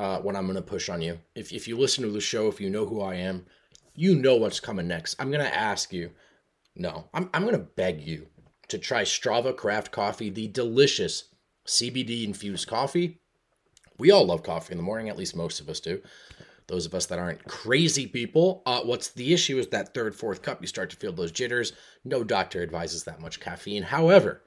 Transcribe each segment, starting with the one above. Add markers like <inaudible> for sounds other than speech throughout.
uh, when I'm going to push on you. If, if you listen to the show, if you know who I am, you know what's coming next. I'm going to ask you, no, I'm, I'm going to beg you to try Strava Craft Coffee, the delicious CBD infused coffee. We all love coffee in the morning, at least most of us do. Those of us that aren't crazy people, uh, what's the issue is that third, fourth cup, you start to feel those jitters. No doctor advises that much caffeine. However,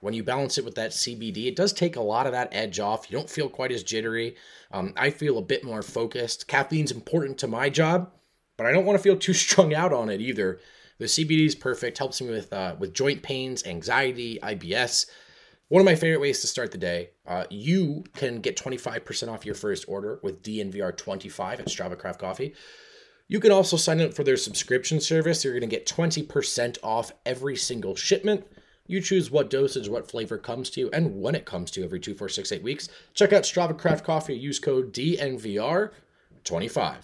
when you balance it with that CBD, it does take a lot of that edge off. You don't feel quite as jittery. Um, I feel a bit more focused. Caffeine's important to my job, but I don't want to feel too <laughs> strung out on it either. The CBD is perfect, helps me with uh, with joint pains, anxiety, IBS. One of my favorite ways to start the day. Uh, you can get 25% off your first order with DNVR25 at Strava Craft Coffee. You can also sign up for their subscription service. You're going to get 20% off every single shipment. You choose what dosage, what flavor comes to you, and when it comes to you every two, four, six, eight weeks. Check out Strava Craft Coffee. Use code DNVR25.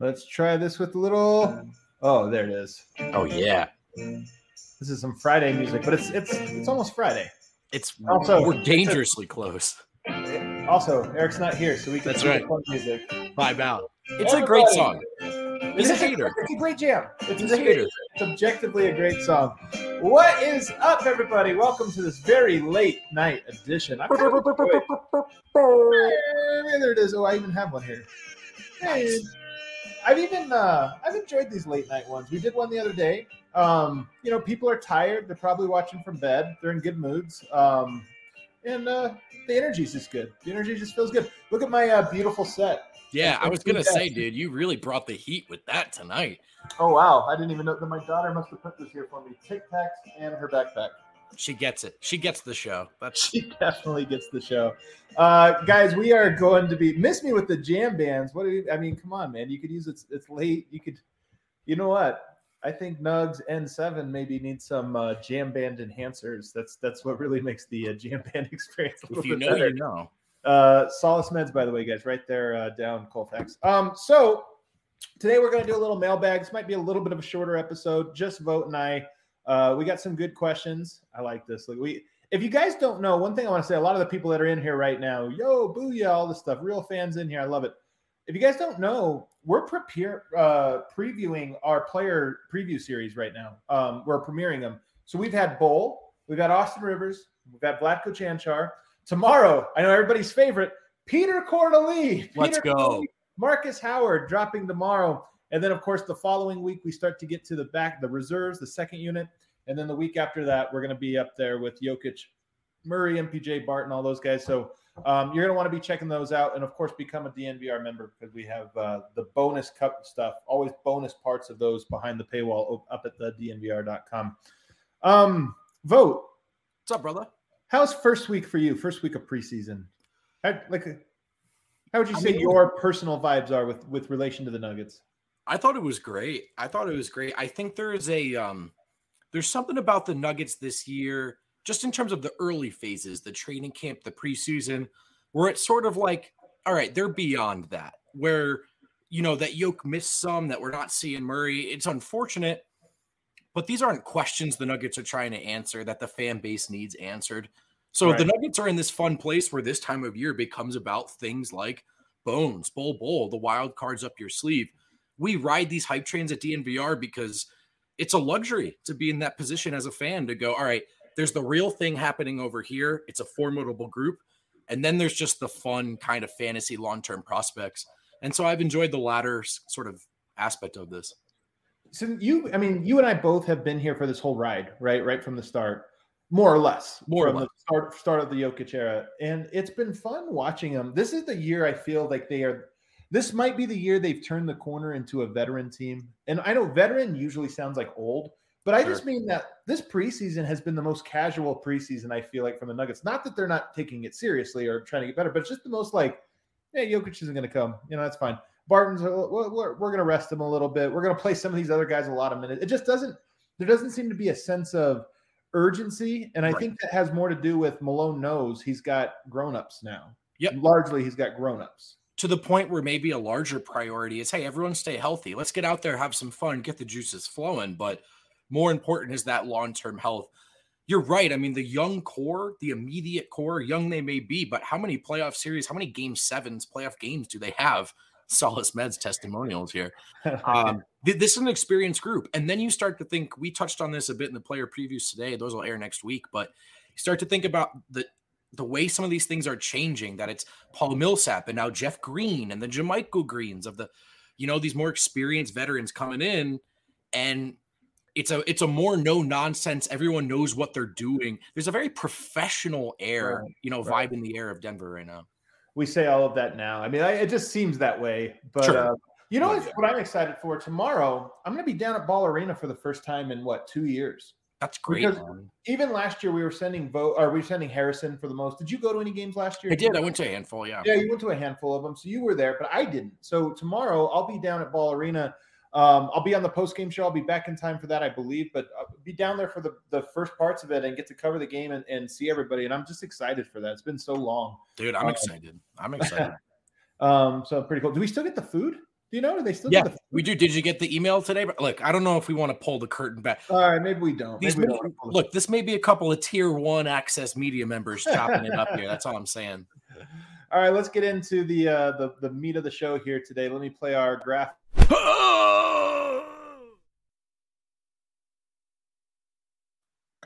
Let's try this with a little. Oh, there it is. Oh yeah, This is some Friday music, but it's it's it's almost Friday. it's Also- we're dangerously close. Also, Eric's not here, so we can That's do the right. music. Vibe out. It's a great song. It's a a, hater. it's a great jam. It's, He's a a hater. It's objectively a great song. What is up, everybody? Welcome to this very late night edition. I'm kind of there it is. Oh, I even have one here. Hey, I've even uh, I've enjoyed these late night ones. We did one the other day. Um, you know, people are tired. They're probably watching from bed. They're in good moods. Um, and uh, the energy's just good. The energy just feels good. Look at my uh, beautiful set. Yeah, I was gonna say, dude, you really brought the heat with that tonight. Oh wow! I didn't even know that my daughter must have put this here for me. Tic Tacs and her backpack. She gets it. She gets the show. That's <laughs> She definitely gets the show. Uh, guys, we are going to be miss me with the jam bands. What do you, I mean? Come on, man. You could use it's it's late. You could, you know what? I think Nugs N7 maybe need some uh, jam band enhancers. That's that's what really makes the uh, jam band <laughs> experience a little if you bit know, better. you know. Uh, Solace Meds, by the way, guys, right there uh, down Colfax. Um, so today we're going to do a little mailbag. This might be a little bit of a shorter episode. Just Vogt and I. Uh, we got some good questions. I like this. Like we, if you guys don't know, one thing I want to say, a lot of the people that are in here right now, yo, booyah, all this stuff, real fans in here. I love it. If you guys don't know, we're prepare, uh, previewing our player preview series right now. Um, we're premiering them. So we've had Bol, we've had Austin Rivers, we've had Vlatko Cancar. Tomorrow, I know everybody's favorite, Petr Cornelie. Let's go. Marcus Howard dropping tomorrow. And then, of course, the following week, we start to get to the back, the reserves, the second unit. And then the week after that, we're going to be up there with Jokic, Murray, MPJ, Barton, all those guys. So um, you're going to want to be checking those out. And of course, become a DNVR member because we have uh, the bonus cup stuff, always bonus parts of those behind the paywall up at the DNVR.com. Um, Vogt. What's up, brother? How's first week for you? First week of preseason. How, like, how would you I say mean- your personal vibes are with with relation to the Nuggets? I thought it was great. I thought it was great. I think there is a um there's something about the Nuggets this year, just in terms of the early phases, the training camp, the preseason, where it's sort of like, all right, they're beyond that. Where you know that Yoke missed some that we're not seeing Murray. It's unfortunate, but these aren't questions the Nuggets are trying to answer that the fan base needs answered. So the Nuggets are in this fun place where this time of year becomes about things like bones, Bol, Bol, the wild cards up your sleeve. We ride these hype trains at DNVR because it's a luxury to be in that position as a fan to go, all right, there's the real thing happening over here. It's a formidable group. And then there's just the fun kind of fantasy long term prospects. And so I've enjoyed the latter sort of aspect of this. So you, I mean, you and I both have been here for this whole ride, right? Right from the start, more or less, More or from less. the start start of the Jokic era, and it's been fun watching them. This is the year I feel like they are. This might be the year they've turned the corner into a veteran team, and I know veteran usually sounds like old, but I just mean that this preseason has been the most casual preseason I feel like from the Nuggets. Not that they're not taking it seriously or trying to get better, but it's just the most like yeah, Jokic isn't going to come. You know, that's fine. Barton's, uh, we're, we're, we're going to rest him a little bit. We're going to play some of these other guys a lot of minutes. It just doesn't, there doesn't seem to be a sense of urgency. And I right. think that has more to do with Malone knows he's got grown-ups now. Yep. Largely he's got grown-ups. To the point where maybe a larger priority is, hey, everyone stay healthy. Let's get out there, have some fun, get the juices flowing. But more important is that long-term health. You're right. I mean, the young core, the immediate core, young they may be, but how many playoff series, how many game sevens, playoff games do they have? <laughs> Solace Meds testimonials here. <laughs> Um, this is an experienced group. And then you start to think, we touched on this a bit in the player previews today. Those will air next week, but you start to think about the the way some of these things are changing, that it's Paul Millsap and now Jeff Green and the JaMychal Greens of the, you know, these more experienced veterans coming in. And it's a it's a more no nonsense. Everyone knows what they're doing. There's a very professional air, right, you know, right. vibe in the air of Denver right now. We say all of that now. I mean, I, it just seems that way. But sure. uh, you know what, what I'm excited for tomorrow? I'm going to be down at Ball Arena for the first time in what two years. That's great. Even last year we were sending Vogt, or we were sending Harrison for the most. Did you go to any games last year? I did. I went to a handful. Yeah. Yeah, you went to a handful of them, so you were there, but I didn't. So tomorrow I'll be down at Ball Arena um, I'll be on the post game show. I'll be back in time for that, I believe, but I'll be down there for the, the first parts of it and get to cover the game and, and see everybody. And I'm just excited for that. It's been so long. Dude, I'm um, excited. I'm excited. <laughs> <laughs> um, so pretty cool. Do we still get the food? Do you know? Do they still? Yeah, we do. Did you get the email today? But look, I don't know if we want to pull the curtain back. All right, maybe we don't. Maybe we don't. Look, this may be a couple of tier one access media members chopping it up here. That's all I'm saying. <laughs> All right, let's get into the uh, the the meat of the show here today. Let me play our graph. <gasps>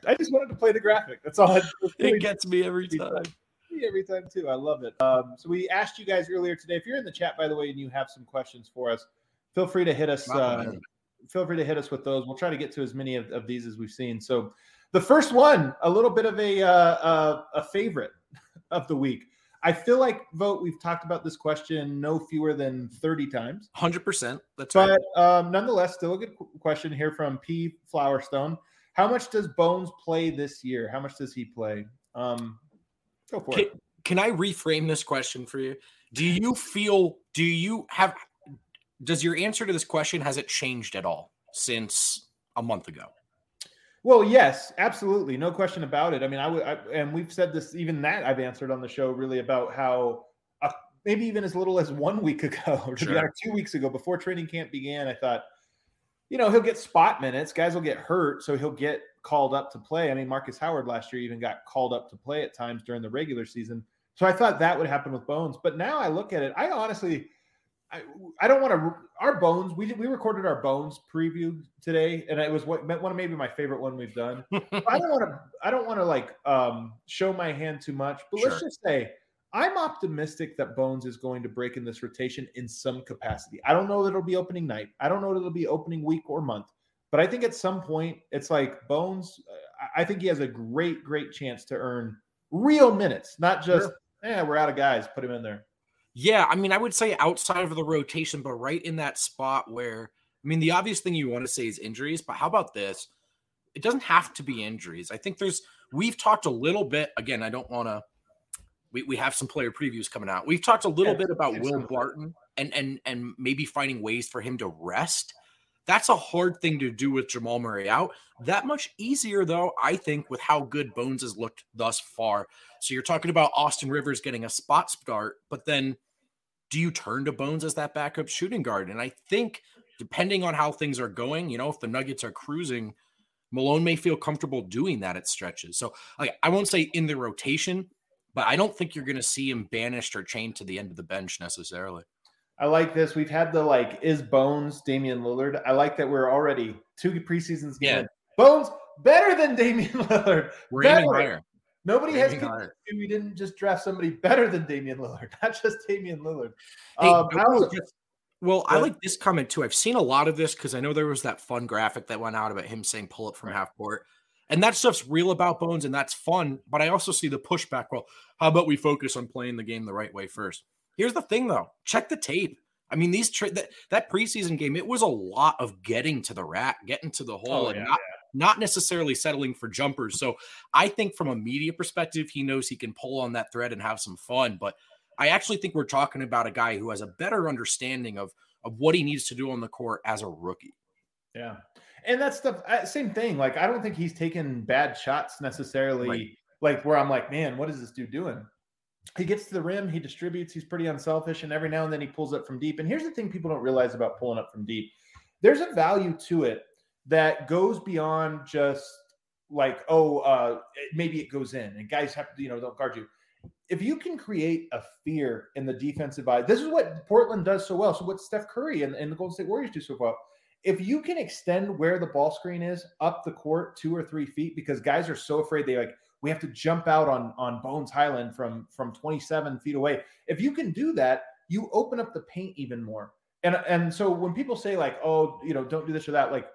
I just wanted to play the graphic. That's all. <laughs> it gets me every time. Me every time too. I love it. Um, so we asked you guys earlier today. If you're in the chat, by the way, and you have some questions for us, feel free to hit us. Uh, feel free to hit us with those. We'll try to get to as many of, of these as we've seen. So the first one, a little bit of a uh, uh, a favorite <laughs> of the week. I feel like Vogt. We've talked about this question no fewer than thirty times. Hundred percent. That's but, right. um, nonetheless, still a good question here from P Flowerstone. How much does Bones play this year? How much does he play? Um, go for can, it. Can I reframe this question for you? Do you feel? Do you have? Does your answer to this question has it changed at all since a month ago? Well, yes, absolutely, no question about it. I mean, I would, and we've said this, even that I've answered on the show, really about how uh, maybe even as little as one week <laughs> ago, or sure. two weeks ago, before training camp began, I thought, you know, he'll get spot minutes. Guys will get hurt, so he'll get called up to play. I mean, Marcus Howard last year even got called up to play at times during the regular season. So I thought that would happen with Bones, but now I look at it, I honestly I, I don't want to. Our bones. We we recorded our bones preview today, and it was what one of maybe my favorite one we've done. <laughs> I don't want to. I don't want to like um, show my hand too much, but sure. let's just say I'm optimistic that Bones is going to break in this rotation in some capacity. I don't know that it'll be opening night. I don't know that it'll be opening week or month, but I think at some point it's like Bones. I think he has a great, great chance to earn real minutes, not just sure. yeah, we're out of guys. Put him in there. Yeah, I mean, I would say outside of the rotation, but right in that spot where I mean, the obvious thing you want to say is injuries, but how about this? It doesn't have to be injuries. I think there's we've talked a little bit. Again, I don't want to. We, we have some player previews coming out. We've talked a little yeah, bit about Will Barton and and and maybe finding ways for him to rest. That's a hard thing to do with Jamal Murray out. That much easier, though, I think, with how good Bones has looked thus far. So you're talking about Austin Rivers getting a spot start, but then do you turn to Bones as that backup shooting guard? And I think, depending on how things are going, you know, if the Nuggets are cruising, Malone may feel comfortable doing that at stretches. So I won't say in the rotation, but I don't think you're going to see him banished or chained to the end of the bench necessarily. I like this. We've had the like is Bones Damian Lillard. I like that we're already two preseasons. Yeah, Bones better than Damian <laughs> Lillard. We're better. aiming higher. Nobody We're has we didn't just draft somebody better than Damian Lillard, <laughs> not just Damian Lillard. Hey, um, just, well, I like this comment too. I've seen a lot of this because I know there was that fun graphic that went out about him saying pull it from half court. And that stuff's real about Bones and that's fun. But I also see the pushback. Well, how about we focus on playing the game the right way first? Here's the thing, though. Check the tape. I mean, these tra- that, that preseason game, it was a lot of getting to the rack, getting to the hole, oh, and yeah, not, yeah. not necessarily settling for jumpers. So I think from a media perspective, he knows he can pull on that thread and have some fun. But I actually think we're talking about a guy who has a better understanding of of what he needs to do on the court as a rookie. Yeah. And that's the uh, same thing. Like, I don't think he's taken bad shots necessarily, right. like where I'm like, man, what is this dude doing? He gets to the rim, he distributes, he's pretty unselfish, and every now and then he pulls up from deep. And here's the thing people don't realize about pulling up from deep there's a value to it that goes beyond just like, oh, uh, maybe it goes in and guys have to, you know, don't guard you if you can create a fear in the defensive eye, this is what Portland does so well. So what Steph Curry and, and the Golden State Warriors do so well. If you can extend where the ball screen is up the court two or three feet, because guys are so afraid they like we have to jump out on on Bones Hyland from from 27 feet away. If you can do that, you open up the paint even more. And and so when people say like, oh, you know, don't do this or that, like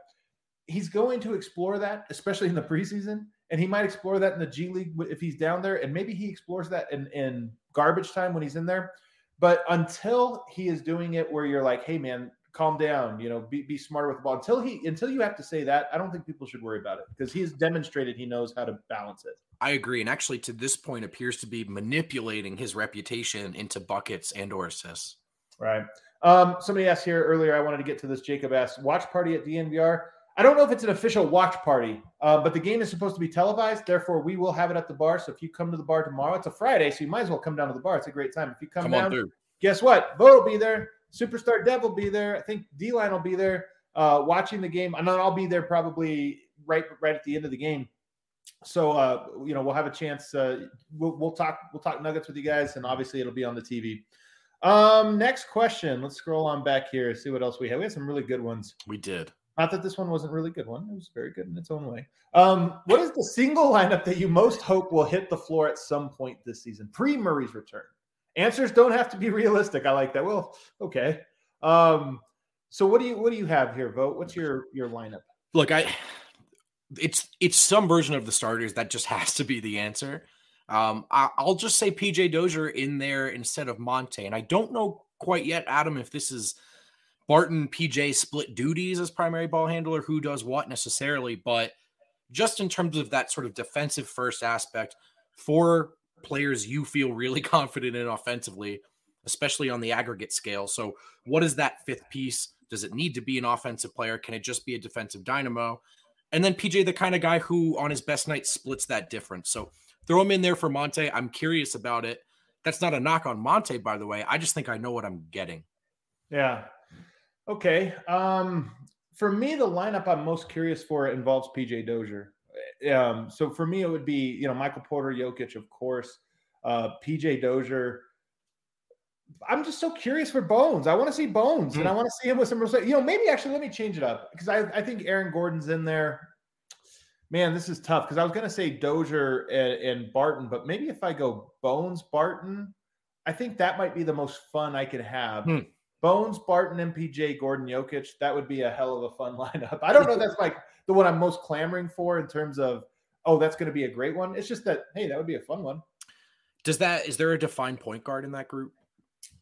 he's going to explore that, especially in the preseason and he might explore that in the G League if he's down there, and maybe he explores that in, in garbage time when he's in there. But until he is doing it where you're like, hey man, calm down, you know, be, be smarter with the ball. Until he until you have to say that, I don't think people should worry about it because he has demonstrated he knows how to balance it. I agree. And actually to this point appears to be manipulating his reputation into buckets and or assists. Right. Um, somebody asked here earlier, I wanted to get to this. Jacob asked, watch party at DNVR. I don't know if it's an official watch party, uh, but the game is supposed to be televised. Therefore, we will have it at the bar. So if you come to the bar tomorrow, it's a Friday, so you might as well come down to the bar. It's a great time. If you come, come down, guess what? Bo will be there. Superstar Dev will be there. I think D line will be there uh, watching the game. And then I'll be there probably right right at the end of the game. So uh, you know we'll have a chance. Uh, we'll, we'll talk we'll talk Nuggets with you guys, and obviously it'll be on the TV. Um, next question. Let's scroll on back here. See what else we have. We had some really good ones. We did. Not that this one wasn't really good one. It was very good in its own way. Um, what is the single lineup that you most hope will hit the floor at some point this season, pre Murray's return? Answers don't have to be realistic. I like that. Well, okay. Um, so what do you what do you have here, Vogt? What's your your lineup? Look, I it's it's some version of the starters that just <laughs> has to be the answer. Um, I, will just say PJ Dozier in there instead of Monte, and I don't know quite yet, Adam, if this is Barton PJ split duties as primary ball handler, who does what necessarily, but just in terms of that sort of defensive first aspect for players you feel really <laughs> confident in offensively, especially on the aggregate scale. So, what is that fifth piece? Does it need to be an offensive player? Can it just be a defensive dynamo? And then PJ, the kind of guy who on his best night splits that difference. So, throw him in there for Monte. I'm curious about it. That's not a knock on Monte, by the way. I just think I know what I'm getting. Yeah. Okay. Um, for me, the lineup I'm most curious for involves PJ Dozier. Um, so for me, it would be you know Michael Porter, Jokic, of course, uh, PJ Dozier. I'm just so curious for Bones. I want to see Bones, mm. and I hmm. want to see him with some respect. You know, maybe actually let me change it up because I, I think Aaron Gordon's in there. Man, this is tough because I was going to say Dozier and, and, Barton, but maybe if I go Bones Barton, I think that might be the most fun I could have. Hmm. Bones, Barton, MPJ, Gordon, Jokic. That would be a hell of a fun <laughs> lineup. I don't know. That's like the one I'm most clamoring for in terms of, oh, that's going to be a great one. It's just that, hey, that would be a fun one. Does that, is there a defined point guard in that group?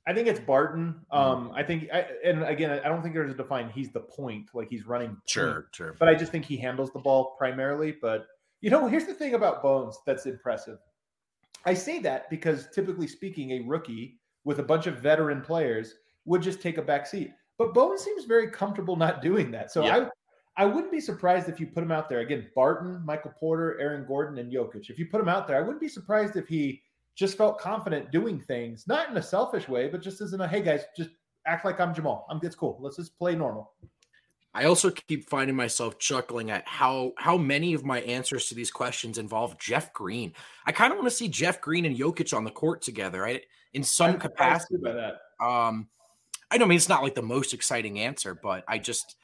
I think it's Barton. Mm-hmm. Um, I think, I, and again, I don't think there's a defined. He's the point, like he's running. Sure, point, sure. But I just think he handles the ball primarily. But you know, here's the thing about Bones that's impressive. I say that because typically speaking, a rookie with a bunch of veteran players would just take a back seat. But Bones seems very comfortable not doing that. So yeah. I I wouldn't be surprised if you put him out there again. Barton, Michael Porter, Aaron Gordon, and Jokic. If you put him out there, I wouldn't be surprised if he just felt confident doing things, not in a selfish way, but just as in a hey guys, just act like I'm Jamal. I'm it's cool. Let's just play normal. I also keep finding myself chuckling at how how many of my answers to these questions involve Jeff Green. I kind of want to see Jeff Green and Jokic on the court together, right? In some I'm capacity. By that. Um, I know, I mean, it's not like the most exciting answer, but I just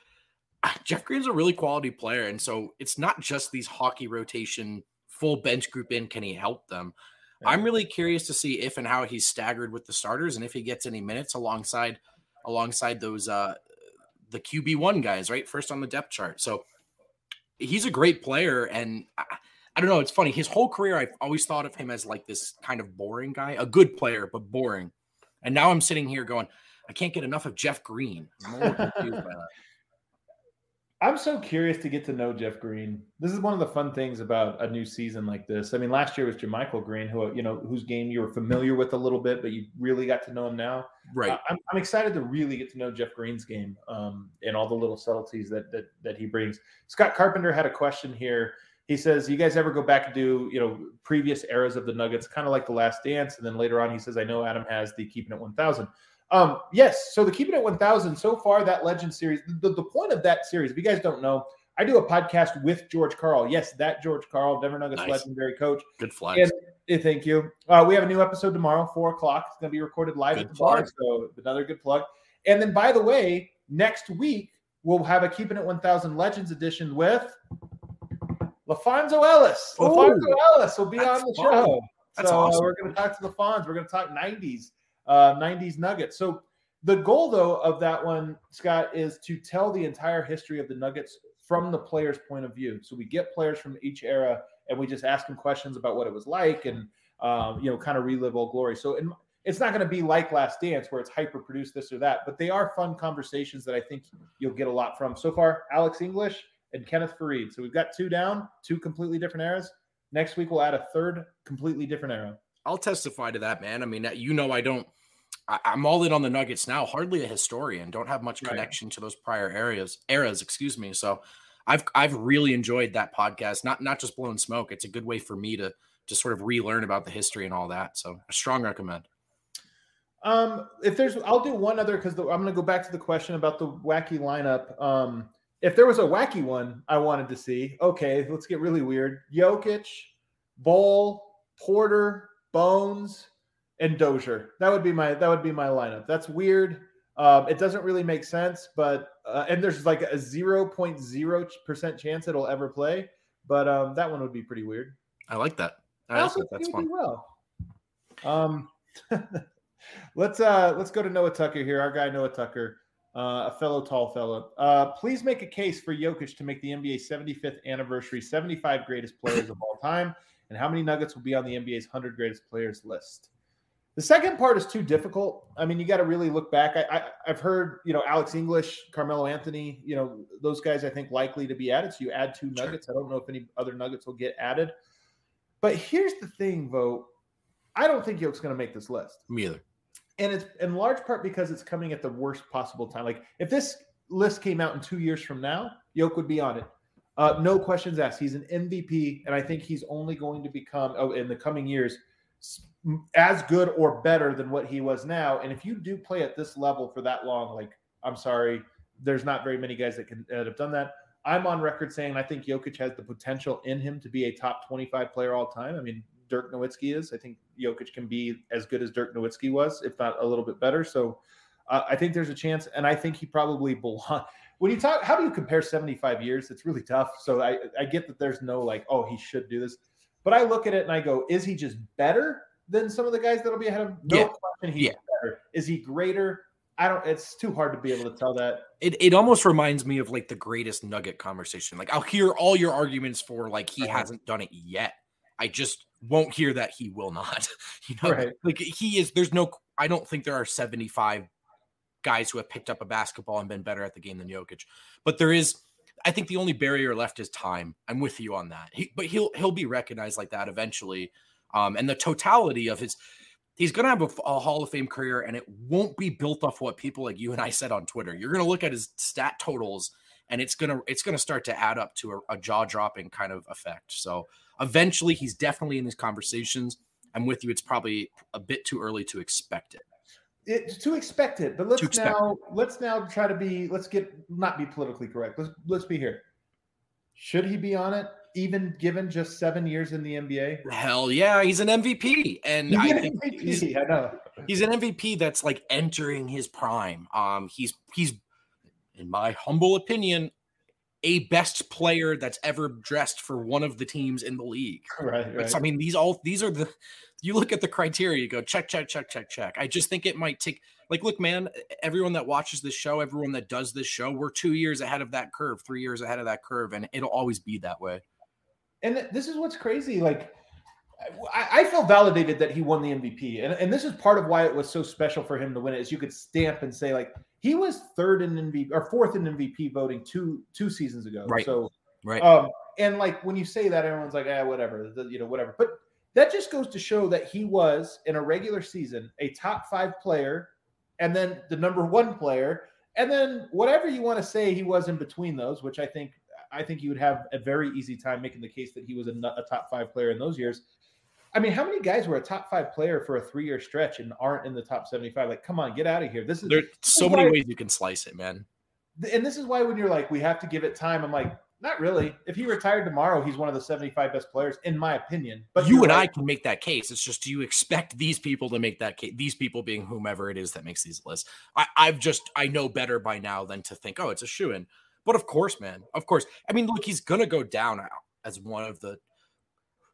<sighs> Jeff Green's a really quality player, and so it's not just these hockey rotation full bench group in. Can he help them? I'm really curious to see if and how he's staggered with the starters, and if he gets any minutes alongside alongside those uh the QB one guys, right? First on the depth chart. So he's a great player, and I, I don't know. It's funny. His whole career, I've always thought of him as like this kind of boring guy, a good player but boring. And now I'm sitting here going, I can't get enough of Jeff Green. I'm a little confused by that. I'm so curious to get to know Jeff Green. This is one of the fun things about a new season like this. I mean, last year was JaMychal Green, who you know whose game you were familiar with a little bit, but you really got to know him now. Right. Uh, I'm, I'm excited to really get to know Jeff Green's game um, and all the little subtleties that that that he brings. Scott Carpenter had a question here. He says, "You guys ever go back and do you know previous eras of the Nuggets, kind of like the Last Dance?" And then later on, he says, "I know Adam has the Keeping It 1000." Um, yes. So the Keeping It 1000, so far, that Legend series, the, the point of that series, if you guys don't know, I do a podcast with George Karl. Yes, that George Karl, Denver Nuggets Nice. legendary coach. Good flag. And thank you. Uh, we have a new episode tomorrow, four o'clock. It's going to be recorded live Good at the bar. So another good plug. And then, by the way, next week we'll have a Keeping It 1000 Legends edition with LaFonso Ellis. Oh, LaFonso Ellis will be on the fun. show. That's so uh, awesome. we're going to talk to the Fonz. We're going to talk 90s, uh, 90s Nuggets. So the goal, though, of that one, Scott, is to tell the entire history of the Nuggets from the player's point of view. So we get players from each era, and we just ask them questions about what it was like, and um, you know, kind of relive old glory. So in, it's not going to be like Last Dance, where it's hyper produced this or that, but they are fun conversations that I think you'll get a lot from. So far, Alex English and Kenneth Faried. So we've got two down, two completely different eras. Next week we'll add a third completely different era. I'll testify to that, man. I mean, you know, I don't. I, I'm all in on the Nuggets now. Hardly a historian. Don't have much Right. connection to those prior areas eras. Excuse me. So, I've I've really enjoyed that podcast. Not not just blowing smoke. It's a good way for me to to sort of relearn about the history and all that. So, a strong recommend. Um, if there's, I'll do one other because I'm going to go back to the question about the wacky lineup. Um, if there was a wacky one I wanted to see, okay, let's get really weird. Jokic, Bol, Porter, Bones, and Dozier. That would be my that would be my lineup. That's weird. Um, it doesn't really make sense, but uh, and there's like a 0.0 percent chance it'll ever play. But um, that one would be pretty weird. I like that. I, I like also that. That's fun. well. Um, <laughs> let's uh let's go to Noah Tucker here. Our guy Noah Tucker, uh, a fellow tall fellow. Uh, please make a case for Jokic to make the NBA 75th anniversary 75 greatest players of all time, and how many Nuggets will be on the NBA's 100 greatest players list. The second part is too difficult. I mean, you got to really look back. I, I I've heard you know Alex English, Carmelo Anthony, you know those guys. I think likely to be added. So you add two Sure. Nuggets. I don't know if any other Nuggets will get added. But here's the thing, Vogt. I don't think Yoke's going to make this list, Me either. and it's in large part because it's coming at the worst possible time. Like if this list came out in two years from now, Yoke would be on it. Uh, no questions asked. He's an MVP, and I think he's only going to become oh, in the coming years as good or better than what he was now. And if you do play at this level for that long, like I'm sorry, there's not very many guys that can that have done that. I'm on record saying I think Jokic has the potential in him to be a top 25 player all time. I mean, Dirk Nowitzki is. I think Jokic can be as good as Dirk Nowitzki was, if not a little bit better. So uh, I think there's a chance, and I think he probably belong. <laughs> When you talk, how do you compare 75 years? It's really tough. So I, I get that there's no like, oh, he should do this, but I look at it and I go, is he just better than some of the guys that'll be ahead of him? No Yeah. question, he's Yeah. better. Is he greater? I don't. It's too hard to be able to tell that. It, it almost reminds me of like the greatest nugget conversation. Like I'll hear all your arguments for like he Right. hasn't done it yet. I just won't hear that he will not. <laughs> You know, Right. like he is. There's no. I don't think there are 75 guys who have picked up a basketball and been better at the game than Jokic. But there is. I think the only barrier left is time. I'm with you on that. He, but he'll he'll be recognized like that eventually. Um, and the totality of his he's going to have a, a Hall of Fame career, and it won't be built off what people like you and I said on Twitter. You're going to look at his stat totals, and it's gonna it's gonna start to add up to a, a jaw dropping kind of effect. So eventually, he's definitely in these conversations. I'm with you. It's probably a bit too early to expect it. It's to expect it, but let's now let's now try to be let's get not be politically correct. Let's let's be here. Should he be on it, even given just seven years in the NBA? Hell yeah, he's an MVP, and I think MVP, he's, I know. he's an MVP that's like entering his prime. Um, he's he's, in my humble opinion, a best player that's ever dressed for one of the teams in the league. <laughs> Right, right. I mean, these all these are the you look at the criteria, you go check, check, check, check, check. I just think it might take like look, man, everyone that watches this show, everyone that does this show, we're two years ahead of that curve, three years ahead of that curve, and it'll always be that way. And this is what's crazy. Like, I, I feel validated that he won the MVP, and and this is part of why it was so special for him to win it. Is you could stamp and say like he was third in MVP or fourth in MVP voting two two seasons ago. Right. So Right. um, and like when you say that, everyone's like, ah, whatever, you know, whatever. But that just goes to show that he was in a regular season a top five player, and then the number one player, and then whatever you want to say he was in between those, which I think I think you would have a very easy time making the case that he was a, a top five player in those years. I mean, how many guys were a top five player for a three year stretch and aren't in the top seventy five? Like, come on, get out of here. This is There's so many why- ways you can slice it, man. and this is why when you're like, we have to give it time, I'm like, not really. If he retired tomorrow, he's one of the 75 best players, in my opinion. But you and I can make that case. It's just, do you expect these people to make that case? These people being whomever it is that makes these lists. I, I've just, I know better by now than to think, oh, it's a shoe in. But of course, man, of course. I mean, look, he's gonna go down as one of the.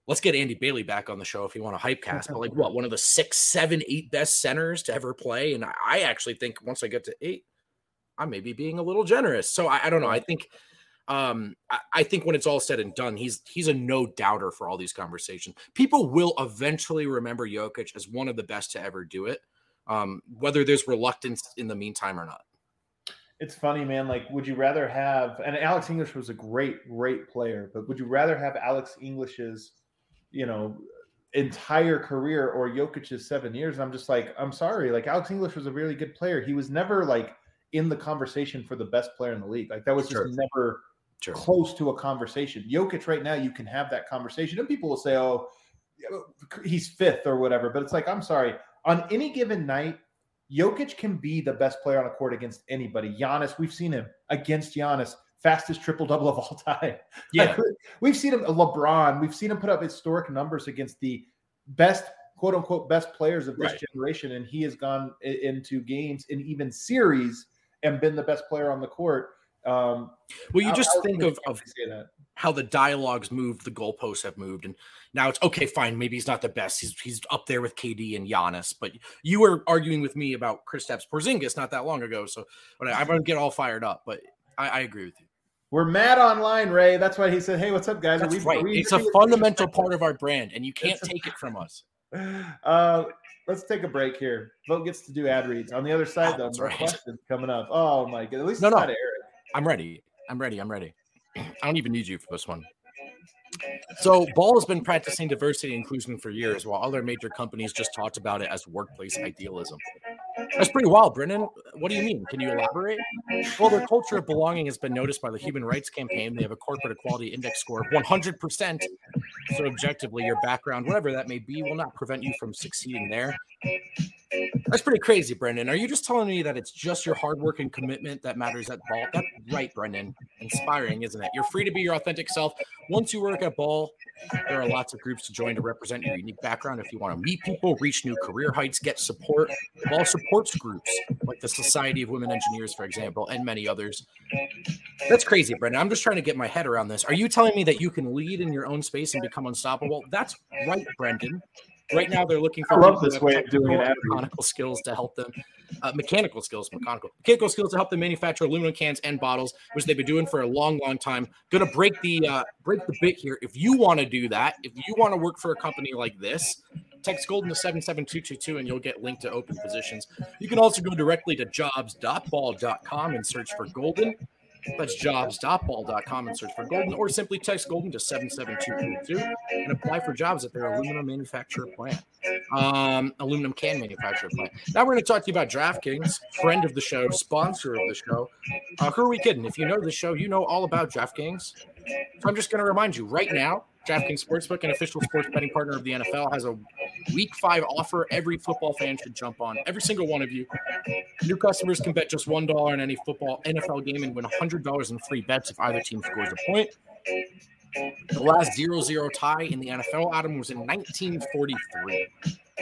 Let's get Andy Bailey back on the show if you want a hype cast. But like, what one of the six, seven, eight best centers to ever play? And I, I actually think once I get to eight, I may be being a little generous. So I, I don't know. I think um I, I think when it's all said and done he's he's a no doubter for all these conversations people will eventually remember Jokic as one of the best to ever do it um whether there's reluctance in the meantime or not It's funny, man. Like, would you rather have, and Alex English was a great, great player, but would you rather have Alex English's, you know, entire career or Jokic's seven years? I'm just like, I'm sorry. Like, Alex English was a really good player. He was never like in the conversation for the best player in the league. Like, that was just Sure. never sure close to a conversation. Jokic right now, you can have that conversation, and people will say, "Oh, he's fifth or whatever." But it's like, I'm sorry. On any given night, Jokic can be the best player on a court against anybody. Giannis, we've seen him against Giannis, fastest triple double of all time. <laughs> yeah Like, we've seen him. LeBron, we've seen him put up historic numbers against the best quote unquote best players of this Right. generation, and he has gone into games and even series and been the best player on the court. Um, well you I- just I think of, of how the dialogues moved the goalposts have moved and now it's okay fine maybe he's not the best he's he's up there with KD and Giannis but you were arguing with me about Kristaps Porzingis not that long ago so I, I'm gonna get all fired up but I, I agree with you We're mad online, Ray. That's why he said, "Hey, what's up, guys?" That's we- right we it's a fundamental part of our brand and you can't take it from us <laughs> Uh, let's take a break here. Vogt gets to do ad reads. On the other side, Oh, though, more right. questions coming up. Oh my god! At least No, no. not Eric. I'm ready. I'm ready. I'm ready. <clears throat> I don't even need you for this one. So, Ball has been practicing diversity and inclusion for years, while other major companies just talked about it as workplace idealism. That's pretty wild, Brendan. What do you mean? Can you elaborate? Well, their culture of belonging has been noticed by the Human Rights Campaign. They have a corporate equality index score of 100%. So, objectively, your background, whatever that may be, will not prevent you from succeeding there. That's pretty crazy, Brendan. Are you just telling me that it's just your hard work and commitment that matters at Ball? That's right, Brendan. Inspiring, isn't it? You're free to be your authentic self. Once you work at Ball, there are lots of groups to join to represent your unique background. If you want to meet people, reach new career heights, get support, Ball supports groups like the Society of Women Engineers, for example, and many others. That's crazy, Brendan. I'm just trying to get my head around this. Are you telling me that you can lead in your own space and become unstoppable? That's right, Brendan. Right now, they're looking for I love this way of doing technical an and ad read. mechanical skills to help them, uh, mechanical skills, mechanical, mechanical skills to help them manufacture aluminum cans and bottles, which they've been doing for a long, long time. Gonna break the uh, break the bit here. If you want to do that, if you want to work for a company like this, text Golden to seven seven two two two, and you'll get linked to open positions. You can also go directly to jobs.ball.com and search for Golden. That's jobs.ball.com and search for Golden, or simply text Golden to 77222 and apply for jobs at their aluminum manufacturer plant, um, aluminum can manufacturer plant. Now we're going to talk to you about DraftKings, friend of the show, sponsor of the show. Uh, who are we kidding? If you know the show, you know all about DraftKings. So I'm just going to remind you right now DraftKings Sportsbook, an official sports betting partner of the NFL, has a week five offer every football fan should jump on. Every single one of you. New customers can bet just $1 on any football NFL game and win $100 in free bets if either team scores a point. The last 0 0 tie in the NFL, Adam, was in 1943.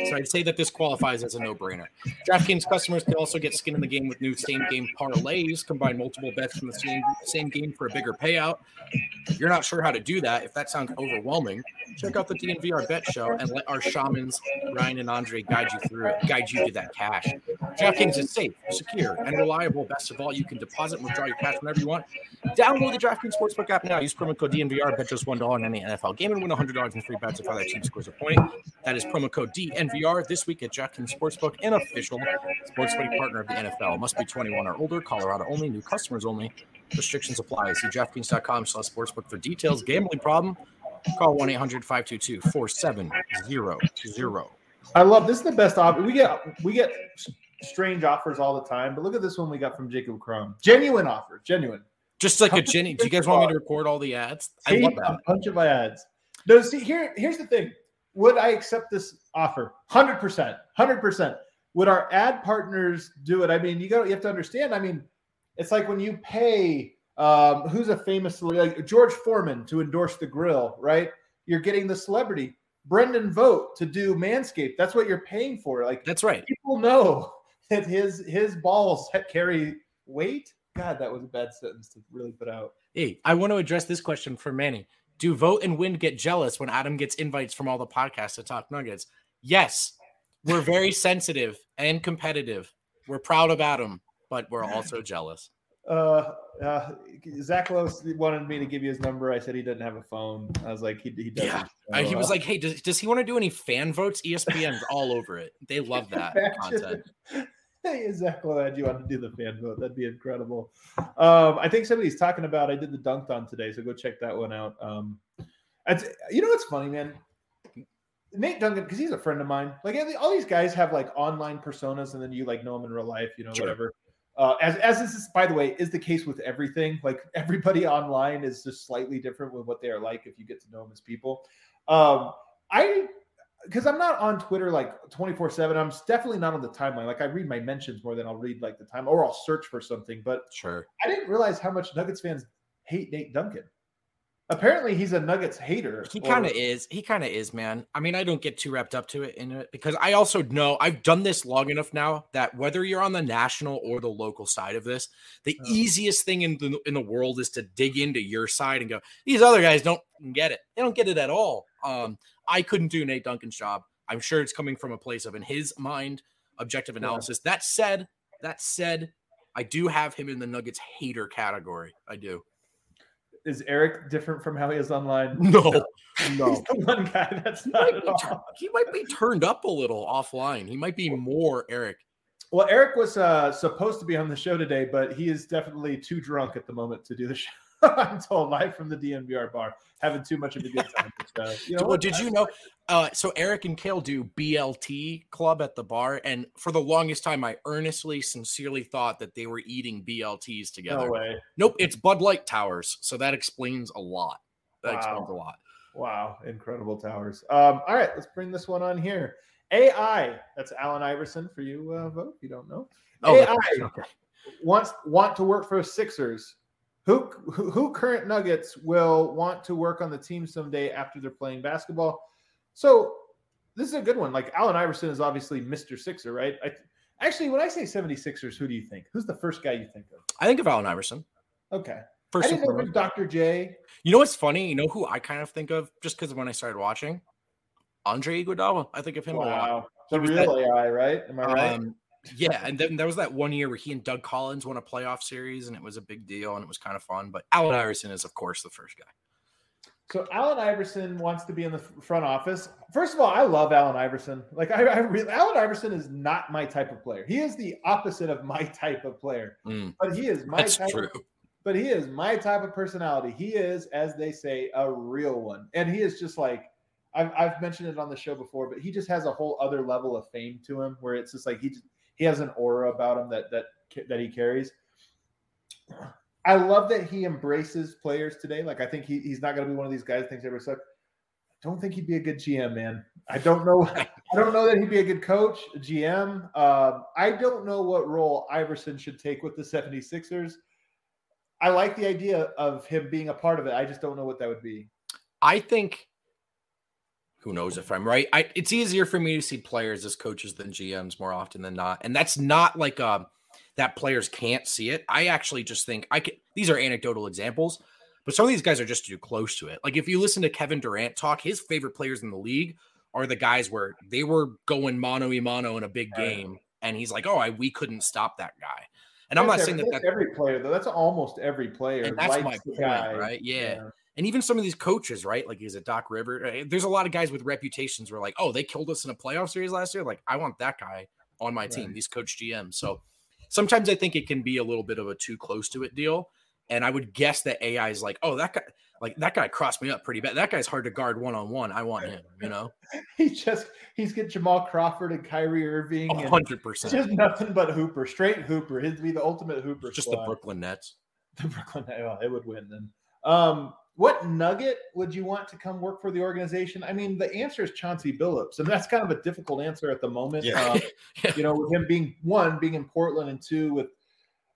So I'd say that this qualifies as a no brainer. DraftKings customers can also get skin in the game with new same game parlays, combine multiple bets from the same, same game for a bigger payout. If you're not sure how to do that, if that sounds overwhelming, check out the DNVR Bet Show and let our shamans, Ryan and Andre, guide you through it, guide you to that cash. DraftKings is safe, secure, and reliable. Best of all, you can deposit and withdraw your cash whenever you want. Download the DraftKings Sportsbook app now. Use promo code DNVR. Bet just $1 on any NFL game and win $100 in free bets if either team scores a point. That is promo code DNVR this week at DraftKings Sportsbook, an official sports betting partner of the NFL. Must be 21 or older. Colorado only. New customers only. Restrictions apply. See DraftKings.com slash sportsbook for details. Gambling problem? Call 1 800 522 4700. I love this is the best offer. We get we get strange offers all the time, but look at this one we got from Jacob Crum. Genuine offer, genuine. Just like a Jenny. Do you guys want me to record all the ads? I love that. A bunch of my ads. No, see here. Here's the thing. Would I accept this offer? Hundred percent. Hundred percent. Would our ad partners do it? I mean, you got you have to understand. I mean, it's like when you pay um, who's a famous like George Foreman to endorse the grill, right? You're getting the celebrity. Brendan Vogt to do Manscaped. That's what you're paying for. Like that's right. People know <laughs> that his his balls <laughs> carry weight. God, that was a bad sentence to really put out. Hey, I want to address this question for Manny. Do Vogt and Wind get jealous when Adam gets invites from all the podcasts to talk Nuggets? Yes, we're very sensitive and competitive. We're proud of Adam, but we're also jealous. Uh, uh, Zach Lowe wanted me to give you his number. I said he doesn't have a phone. I was like, he, he doesn't. Yeah. Uh, he was like, hey, does, does he want to do any fan votes? ESPN's all over it. They love that <laughs> content. Hey, Zach Lowe had you want to do the fan vote. That'd be incredible. Um, I think somebody's talking about, I did the Dunc'd On today, so go check that one out. Um, you know what's funny, man? Nate Duncan, because he's a friend of mine. Like all these guys have like online personas, and then you like know them in real life, you know, sure. whatever. Uh, as as this is, by the way, is the case with everything. Like <laughs> everybody online is just slightly different with what they are like if you get to know them as people. Um, I because I'm not on Twitter like 24 seven. I'm definitely not on the timeline. Like I read my mentions more than I'll read like the time, or I'll search for something. But sure, I didn't realize how much Nuggets fans hate Nate Duncan. Apparently, he's a Nuggets hater. He kind of is. He kind of is, man. I mean, I don't get too wrapped up to it in it because I also know I've done this long enough now that whether you're on the national or the local side of this, the oh. easiest thing in the in the world is to dig into your side and go, these other guys don't get it. They don't get it at all. Um, I couldn't do Nate Duncan's job. I'm sure it's coming from a place of, in his mind, objective analysis. Yeah. That said, that said, I do have him in the Nuggets hater category. I do is Eric different from how he is online? <laughs> No, no. He's the one guy that's he not. Might he might be turned up a little offline. He might be more Eric. Well, Eric was uh, supposed to be on the show today, but he is definitely too drunk at the moment to do the show. <laughs> I'm told live from the DNVR bar, having too much of a good time. Uh, you know <laughs> well, did you know? Uh, so Eric and Kale do BLT club at the bar, and for the longest time, I earnestly, sincerely thought that they were eating BLTs together. No way. Nope, it's Bud Light Towers, so that explains a lot. That wow. explains a lot. Wow, incredible towers. Um, all right, let's bring this one on here. AI, that's Allen Iverson for you, uh, Vogt. If you don't know, oh, AI okay. wants want to work for Sixers who, who current Nuggets will want to work on the team someday after they're playing basketball? So this is a good one. Like Allen Iverson is obviously Mr. Sixer, right? I, actually, when I say 76ers, who do you think? Who's the first guy you think of? I think of Allen Iverson. Okay. First I didn't think of Dr. J. You know what's funny? You know who I kind of think of just because when I started watching? Andre Iguodala. I think of him wow. a lot. The real that, AI, right? Am I right? Um, yeah, and then there was that one year where he and Doug Collins won a playoff series, and it was a big deal, and it was kind of fun. But Allen Iverson is, of course, the first guy. So Allen Iverson wants to be in the front office. First of all, I love Allen Iverson. Like I, I really, Allen Iverson is not my type of player. He is the opposite of my <laughs> type of player. Mm, but he is my type. True. Of, but he is my type of personality. He is, as they say, a real one, and he is just like I've, I've mentioned it on the show before. But he just has a whole other level of fame to him, where it's just like he just he has an aura about him that that that he carries. I love that he embraces players today. Like I think he, he's not going to be one of these guys that thinks ever suck. I don't think he'd be a good GM, man. I don't know. <laughs> I don't know that he'd be a good coach, GM. Uh, I don't know what role Iverson should take with the 76ers. I like the idea of him being a part of it. I just don't know what that would be. I think who knows if I'm right. I, it's easier for me to see players as coaches than GMs more often than not, and that's not like um that players can't see it. I actually just think I can. These are anecdotal examples, but some of these guys are just too close to it. Like if you listen to Kevin Durant talk, his favorite players in the league are the guys where they were going mano a mano in a big game, and he's like, "Oh, I, we couldn't stop that guy." And I'm not That's saying that, that's that every player though. That's almost every player. and that's my point, guy. right? Yeah. And even some of these coaches, right? Like, is it Doc River? Uh, There's a lot of guys with reputations where, like, oh, they killed us in a playoff series last year. Like, I want that guy on my team, Right. these coach GMs. So sometimes I think it can be a little bit of a too close to it deal. And I would guess that AI is like, oh, that guy, like, that guy crossed me up pretty bad. That guy's hard to guard one on one. I want him, you know, <laughs> He just he's get Jamal Crawford and Kyrie Irving and 100%. just nothing but Hooper, straight Hooper. He'd be the ultimate Hooper. Just the. Brooklyn Nets. the Brooklyn. Well, it would win then. Um, what nugget would you want to come work for the organization? I mean, the answer is Chauncey Billups, and that's kind of a difficult answer at the moment. Yeah. Um, <laughs> you know, with him being one, being in Portland, and two, with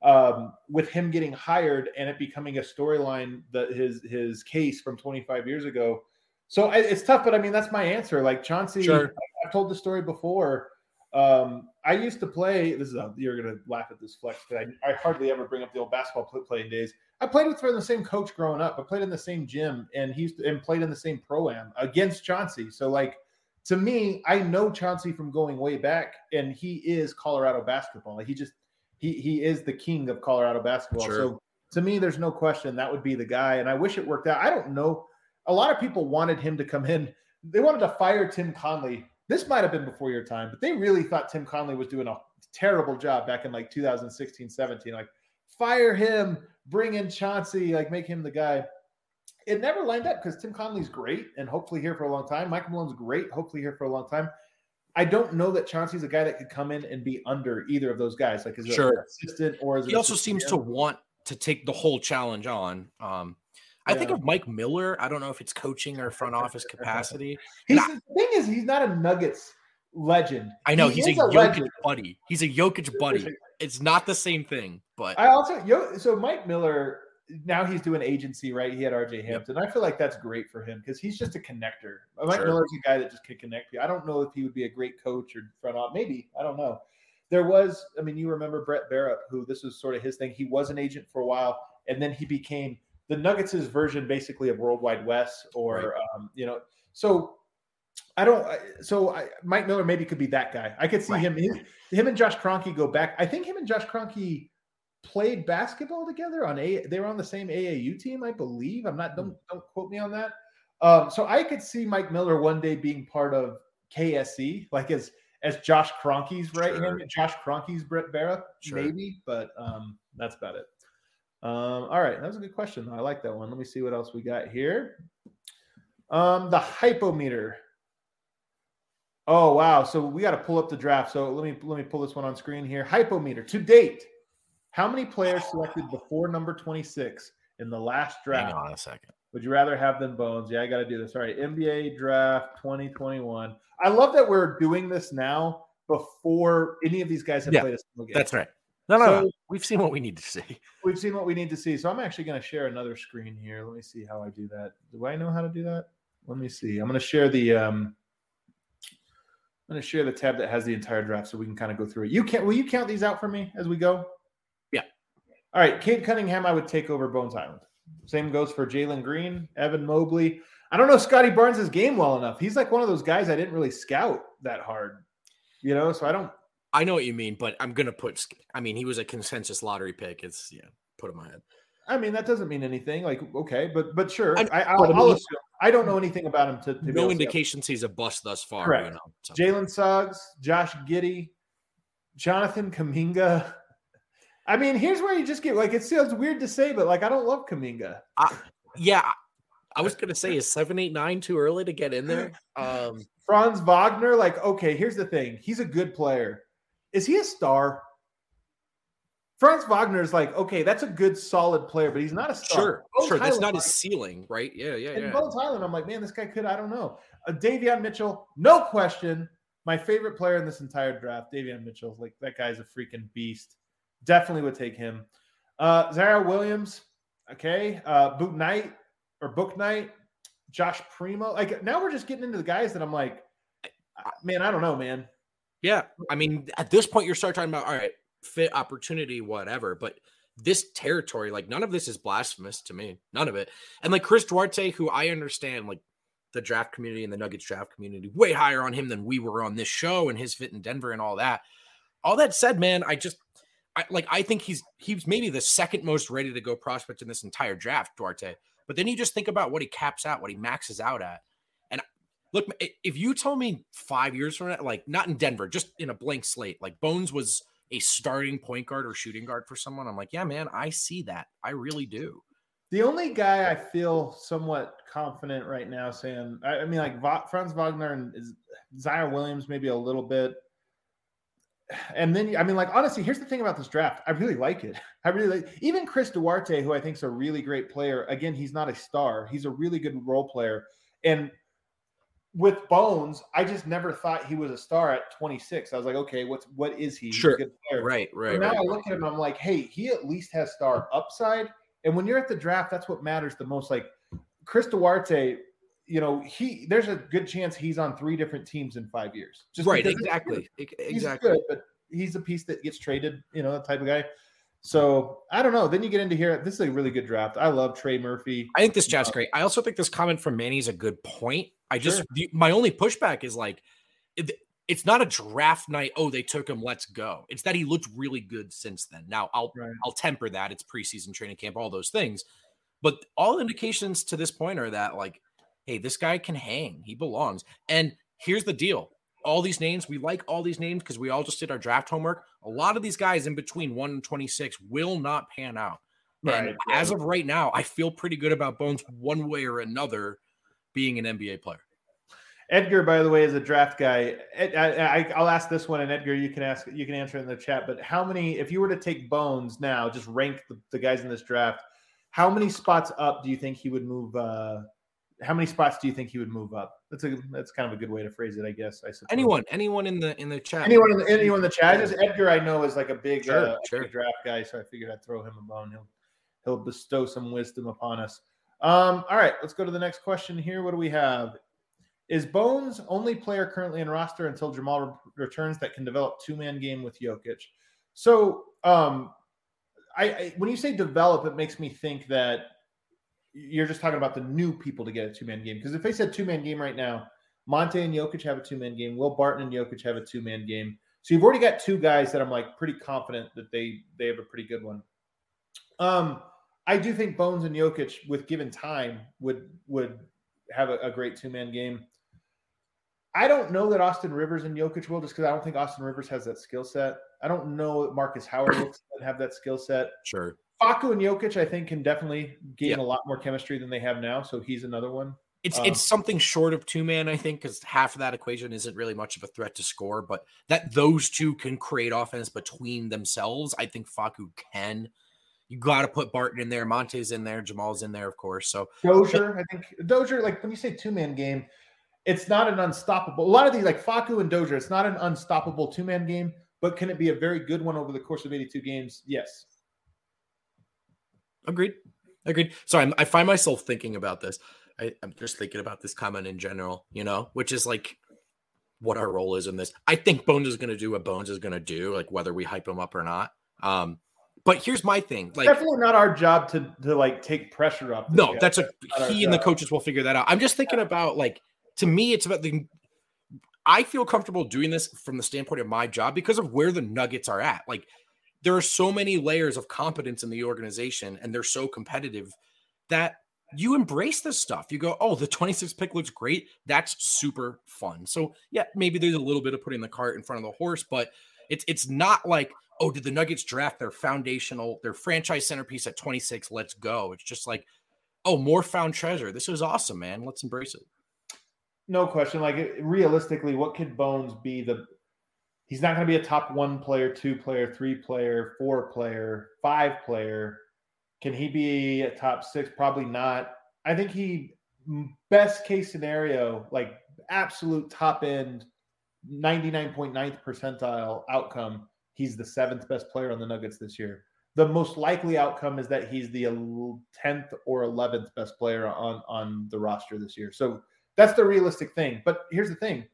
um, with him getting hired and it becoming a storyline that his his case from 25 years ago. So I, it's tough, but I mean that's my answer. Like Chauncey, Sure. I've told the story before. Um, I used to play. This is a, you're gonna laugh at this flex, but I, I hardly ever bring up the old basketball play, playing days. I played with the same coach growing up. I played in the same gym, and he used to, and played in the same pro am against Chauncey. So like to me, I know Chauncey from going way back, and he is Colorado basketball. Like he just he he is the king of Colorado basketball. Sure. So to me, there's no question that would be the guy. And I wish it worked out. I don't know. A lot of people wanted him to come in. They wanted to fire Tim Connelly. This might have been before your time, but they really thought Tim Connelly was doing a terrible job back in like 2016, 17. Like, fire him, bring in Chauncey, like make him the guy. It never lined up because Tim Connelly's great and hopefully here for a long time. Michael Malone's great, hopefully here for a long time. I don't know that Chauncey's a guy that could come in and be under either of those guys. Like, is it Sure. an assistant or is He also seems to want to take the whole challenge on. Um, I think of Mike Miller. I don't know if it's coaching or front office <laughs> capacity. He's the thing is he's not a Nuggets legend. I know He he's a is Jokic legend. buddy. He's a Jokic buddy. It's not the same thing, but I also yo, so Mike Miller now he's doing agency, right? He had RJ Hampton. I feel like that's great for him because he's just a connector. Mike Sure. Miller's a guy that just can connect you. I don't know if he would be a great coach or front office. Maybe I don't know. There was, I mean, you remember Bret Bearup, who this was sort of his thing. He was an agent for a while, and then he became the Nuggets' version, basically, of Worldwide Wes, or um, you know. So I don't. So I, Mike Miller maybe could be that guy. I could see Right. him. Him, him and Josh Kroenke go back. I think him and Josh Kroenke played basketball together on a. They were on the same AAU team, I believe. I'm not. Don't don't quote me on that. Um, so I could see Mike Miller one day being part of KSE, like as as Josh Kroenke's right Sure. hand, Josh Kroenke's Bret Bearup, Sure. maybe. But um, that's about it. Um, all right, that was a good question. I like that one. Let me see what else we got here. Um, the hypometer. Oh wow! So we got to pull up the draft. So let me let me pull this one on screen here. Hypometer to date. How many players selected before number twenty six in the last draft? hang on a second. Would you rather have them bones? Yeah, I got to do this. All right, NBA draft 2021. I love that we're doing this now before any of these guys have Yeah, played a single game. That's right. No, no, no. We've seen what we need to see. We've seen what we need to see. So I'm actually going to share another screen here. Let me see how I do that. Do I know how to do that? Let me see. I'm going to share the um I'm going to share the tab that has the entire draft so we can kind of go through it. You can will you count these out for me as we go? Yeah. All right, Cade Cunningham, I would take over Bones Hyland. Same goes for Jalen Green, Evan Mobley. I don't know Scottie Barnes' game well enough. He's like one of those guys I didn't really scout that hard. You know, so I don't I know what you mean, but I'm gonna put. I mean, he was a consensus lottery pick. It's yeah, put him ahead. I mean, that doesn't mean anything. Like, okay, but but sure, I- I, I, but I will assume. I don't know anything about him to, to be able No to indications he's a bust thus far. Correct. You know, so. Jalen Suggs, Josh Giddey, Jonathan Kuminga. I mean, here's where you just get like it sounds weird to say, but like I don't love Kuminga. yeah, I- I was gonna say is seven, eight, nine too early to get in there. Um, Franz Wagner, like, okay, here's the thing. He's a good player. Is he a star? Franz Wagner is like, okay, that's a good, solid player, but he's not a star. sure, sure. That's not his ceiling, right? Yeah, yeah, And yeah. Bones Hyland, I'm like, man, this guy could, I don't know. Uh, Davion Mitchell, no question. My favorite player in this entire draft, Davion Mitchell. Like, that guy's a freaking beast. Definitely would take him. Uh, Ziaire Williams, okay. Uh, Boot Knight or Book Knight, Josh Primo. Like, now we're just getting into the guys that I'm like, man, I don't know, man. Yeah, I mean, at this point, you're start talking about all right, fit, opportunity, whatever. But this territory, like, none of this is blasphemous to me. None of it. And like Chris Duarte, who I understand, like the draft community and the Nuggets draft community, way higher on him than we were on this show and his fit in Denver and all that. all that said, man, I just I, like I think he's he's maybe the second most ready to go prospect in this entire draft, Duarte. But then you just think about what he caps out, what he maxes out at. And look, if you told me five years from now, like not in Denver, just in a blank slate, like Bones was a starting point guard or shooting guard for someone, I'm like, yeah, man, I see that. I really do. The only guy I feel somewhat confident right now saying, I, I mean, like Franz Wagner and Ziaire Williams, maybe a little bit and then I mean, like honestly, here's the thing about this draft. I really like it. <laughs> I really like even Chris Duarte, who I think is a really great player. Again, he's not a star. He's a really good role player. And with Bones, I just never thought he was a star at 26. I was like, okay, what's what is he? Sure. Right, right. But now right. I look at him, I'm like, hey, he at least has star upside. And when you're at the draft, that's what matters the most. Like Chris Duarte, you know, he there's a good chance he's on three different teams in five years. Just right, exactly, exactly. Good, but he's a piece that gets traded. You know, that type of guy. So I don't know. Then you get into here. This is a really good draft. I love Trey Murphy. I think this draft's uh, great. I also think this comment from Manny is a good point. I just sure. my only pushback is like it, it's not a draft night. Oh, they took him. Let's go. It's that he looked really good since then. Now I'll right. I'll temper that. It's preseason training camp, all those things. But all indications to this point are that like hey, this guy can hang. He belongs. And here's the deal all these names, we like all these names because we all just did our draft homework. A lot of these guys in between 1 and 26 will not pan out. Right. And as of right now, I feel pretty good about Bones one way or another being an NBA player. Edgar, by the way, is a draft guy. I, will ask this one, and Edgar, you can ask, you can answer in the chat. But how many, if you were to take Bones now, just rank the, the guys in this draft, how many spots up do you think he would move uh, how many spots do you think he would move up? That's a that's kind of a good way to phrase it, I guess. I suppose. Anyone, anyone in the in the chat. Anyone in the anyone in the chat. Just Edgar, I know is like a big, sure, uh, sure. big draft guy, so I figured I'd throw him a bone. He'll he'll bestow some wisdom upon us. Um, all right, let's go to the next question here. What do we have? Is Bones only player currently in roster until Jamal re- returns that can develop two man game with Jokic? So, um, I, I when you say develop, it makes me think that you're just talking about the new people to get a two man game. Because if they said two man game right now, Monte and Jokic have a two man game. Will Barton and Jokic have a two man game. So you've already got two guys that I'm like pretty confident that they they have a pretty good one. Um, I do think Bones and Jokic, with given time, would would have a, a great two man game. I don't know that Austin Rivers and Jokic will, just because I don't think Austin Rivers has that skill set. I don't know that Marcus Howard will <coughs> have that skill set. Sure. Facu and Jokic, I think, can definitely gain a lot more chemistry than they have now. So he's another one. It's um, it's something short of two man, I think, because half of that equation isn't really much of a threat to score. But that those two can create offense between themselves, I think Facu can. You got to put Barton in there, Monte's in there, Jamal's in there, of course. So Dozier, I think Dozier, like when you say two man game, it's not an unstoppable. A lot of these, like Facu and Dozier, it's not an unstoppable two man game, but can it be a very good one over the course of 82 games? Yes. Agreed. Agreed. So I'm, I find myself thinking about this. I, I'm just thinking about this comment in general, you know, which is like what our role is in this. I think Bones is going to do what Bones is going to do, like whether we hype him up or not. Um, but here's my thing: like, definitely not our job to to like take pressure up. No, that's a he and the coaches will figure that out. I'm just thinking about like to me, it's about the. I feel comfortable doing this from the standpoint of my job because of where the Nuggets are at. Like there are so many layers of competence in the organization and they're so competitive that you embrace this stuff. You go, oh, the 26 pick looks great. That's super fun. So yeah, maybe there's a little bit of putting the cart in front of the horse, but it's it's not like, oh, did the Nuggets draft their foundational, their franchise centerpiece at 26? Let's go. It's just like, oh, more found treasure. This is awesome, man. Let's embrace it. No question. Like realistically, what could Bones be the he's not going to be a top one player, two player, three player, four player, five player. Can he be a top six? Probably not. I think he, best case scenario, like absolute top end, 99.9th percentile outcome, he's the seventh best player on the Nuggets this year. The most likely outcome is that he's the 10th or 11th best player on, on the roster this year. So that's the realistic thing. But here's the thing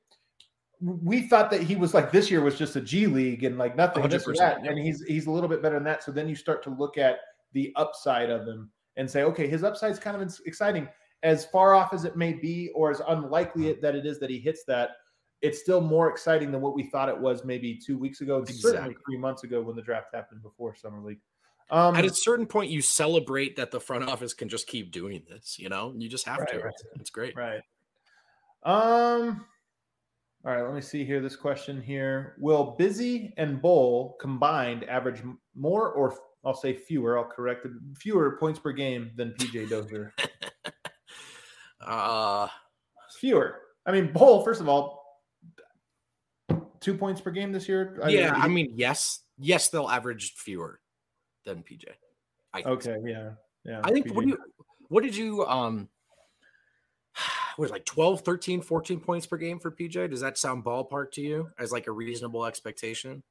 we thought that he was like this year was just a G League and like nothing, that, and he's he's a little bit better than that. So then you start to look at the upside of him and say, okay, his upside is kind of exciting. As far off as it may be, or as unlikely that it is that he hits that, it's still more exciting than what we thought it was maybe two weeks ago, certainly three months ago when the draft happened before summer league. Um, At a certain point, you celebrate that the front office can just keep doing this. You know, you just have Right, to. right. It's, it's great. Right. Um. All right. Let me see here. This question here: Will Busy and Bol combined average more, or I'll say fewer? I'll correct it. Fewer points per game than PJ Dozier. <laughs> Uh, fewer. I mean, Bol. First of all, two points per game this year. yeah, I mean, yes, yes, they'll average fewer than PJ. I think. Okay. Yeah. Yeah. I think what do you what did you um <sighs> was like 12 13 14 points per game for PJ does that sound ballpark to you as like a reasonable expectation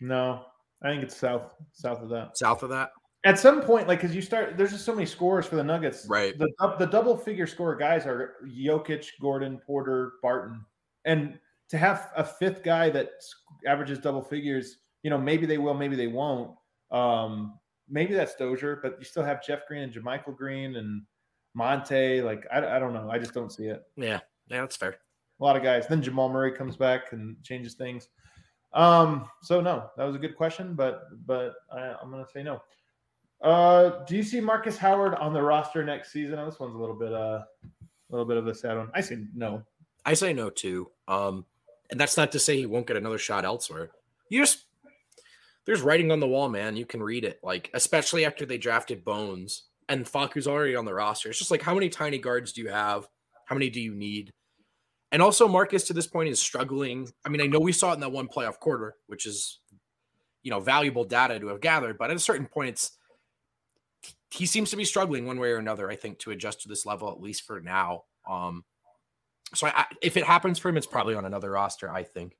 No, I think it's south south of that. south of that At some point, like, because you start, there's just so many scores for the Nuggets. Right. The the double figure score guys are Jokic, Gordon, Porter, Barton, and to have a fifth guy that averages double figures, you know, maybe they will, maybe they won't. Um, maybe that's Dozier, but you still have Jeff Green and JaMychal Green and Monte. Like, I, I don't know. I just don't see it. yeah yeah that's fair A lot of guys. Then Jamal Murray comes back and changes things. Um, so no, that was a good question, but but I, I'm gonna say no. Uh, do you see Marcus Howard on the roster next season? Oh, this one's a little bit uh, a little bit of a sad one. I say no. I say no too um and that's not to say he won't get another shot elsewhere you just there's writing on the wall man you can read it like especially after they drafted Bones and Facu's already on the roster it's just like how many tiny guards do you have how many do you need And also, Marcus to this point is struggling. I mean, I know we saw it in that one playoff quarter, which is, you know, valuable data to have gathered. But at a certain point, it's he seems to be struggling one way or another. I think to adjust to this level, at least for now. Um, so I, if it happens for him, it's probably on another roster. I think.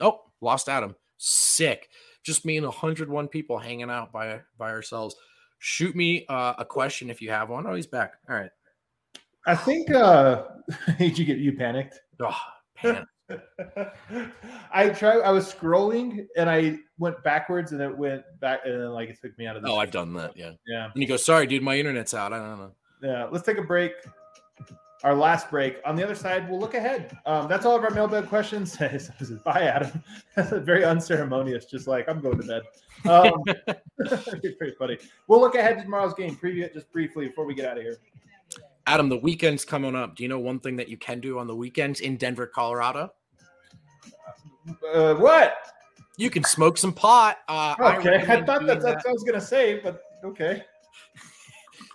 Oh, lost Adam. Sick. Just me and 101 people hanging out by by ourselves. Shoot me uh, a question if you have one. Oh, he's back. All right. I think uh <laughs> did you get you panicked? Oh, man. <laughs> I tried I was scrolling and I went backwards and it went back and then like it took me out of the oh, I've done that. Yeah. yeah. And you go, sorry, dude, my internet's out. I don't know. Yeah, let's take a break. Our last break. On the other side, we'll look ahead. Um, that's all of our mailbag questions. <laughs> Bye, Adam. <laughs> Very unceremonious, just like I'm going to bed. Um, <laughs> very funny. We'll look ahead to tomorrow's game. Preview it just briefly before we get out of here. Adam, the weekend's coming up. Do you know one thing that you can do on the weekends in Denver, Colorado? Uh, what? You can smoke some pot. Uh, Okay, I, recommend thought doing that, that's what I was gonna say, but okay.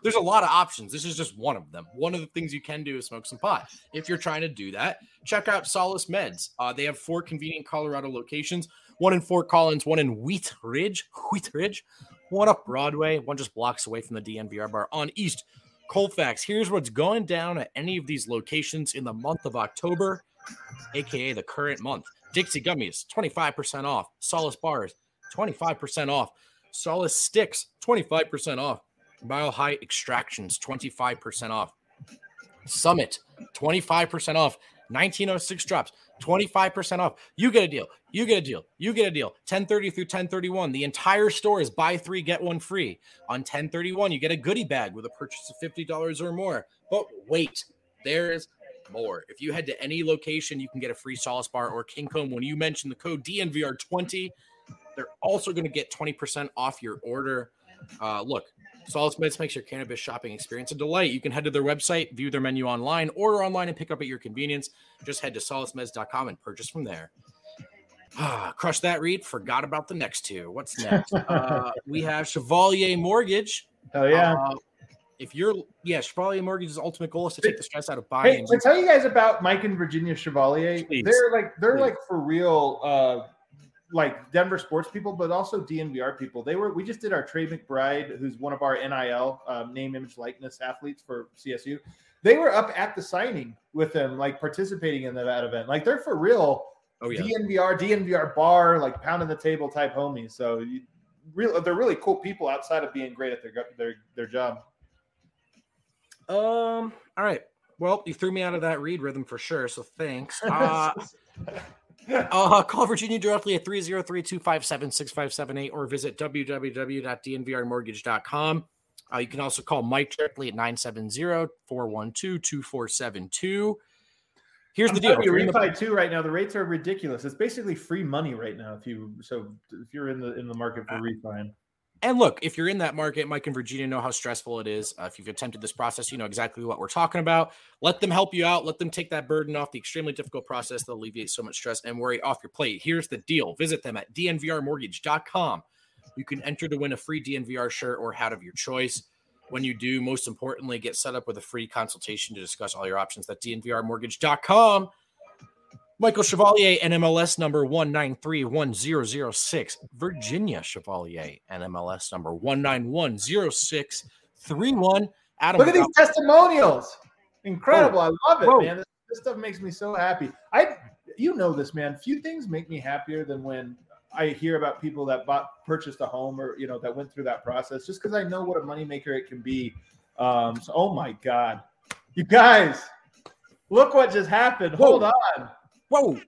There's a lot of options. This is just one of them. One of the things you can do is smoke some pot. If you're trying to do that, check out Solace Meds. Uh, they have four convenient Colorado locations one in Fort Collins, one in Wheat Ridge, Wheat Ridge, one up Broadway, one just blocks away from the DNVR bar on East Colfax. Here's what's going down at any of these locations in the month of October, aka the current month. Dixie Gummies, 25% off. Solace Bars, 25% off. Solace Sticks, 25% off. Mile High Extractions, 25% off. Summit, 25% off. 1906 drops, 25% off. You get a deal. You get a deal. You get a deal. 1030 through 1031. The entire store is buy three, get one free. On 1031, you get a goodie bag with a purchase of $50 or more. But wait, there's more. If you head to any location, you can get a free Solace Bar or King Cone when you mention the code DNVR20. They're also going to get 20% off your order. Uh, look, Solace Meds makes your cannabis shopping experience a delight. You can head to their website, view their menu online, order online, and pick up at your convenience. Just head to solacemeds.com and purchase from there. Ah, <sighs> crush that read. Forgot about the next two. What's next? <laughs> uh, we have Chevalier Mortgage. Oh yeah. Uh, if you're, yeah, Chevalier Mortgage's ultimate goal is to take the stress out of buying. Hey, to tell you guys about Mike and Virginia Chevalier. Please. They're like they're Please. like for real, uh, like Denver sports people, but also DNVR people. They were. We just did our Trey McBride, who's one of our NIL um, name, image, likeness athletes for CSU. They were up at the signing with them, like participating in that event. Like they're for real. oh, yeah. DNVR, DNVR bar, like pounding the table type homies. So you, real, they're really cool people outside of being great at their their their job. Um. All right. Well, you threw me out of that read rhythm for sure. So thanks. <laughs> Uh, uh, call Virginia directly at 303-257-6578 or visit www.dnvrmortgage.com. Uh, you can also call Mike directly at 970-412-2472. Here's I'm the deal. You you're the- refi too right now. The rates are ridiculous. It's basically free money right now. If you so if you're in the in the market for refi. And look, if you're in that market, Mike and Virginia know how stressful it is. Uh, if you've attempted this process, you know exactly what we're talking about. Let them help you out. Let them take that burden off the extremely difficult process that alleviates so much stress and worry off your plate. Here's the deal visit them at dnvrmortgage.com. You can enter to win a free DNVR shirt or hat of your choice. When you do, most importantly, get set up with a free consultation to discuss all your options. That's dnvrmortgage.com. Michael Chevalier, NMLS number 1931006. Virginia Chevalier, NMLS number 1910631. Adam, Look at these testimonials. Incredible. I love it, Whoa. man. This, this stuff makes me so happy. I you know this, man. Few things make me happier than when I hear about people that bought purchased a home or you know that went through that process just because I know what a moneymaker it can be. Um, so oh my god. You guys, look what just happened. Hold on. Whoa.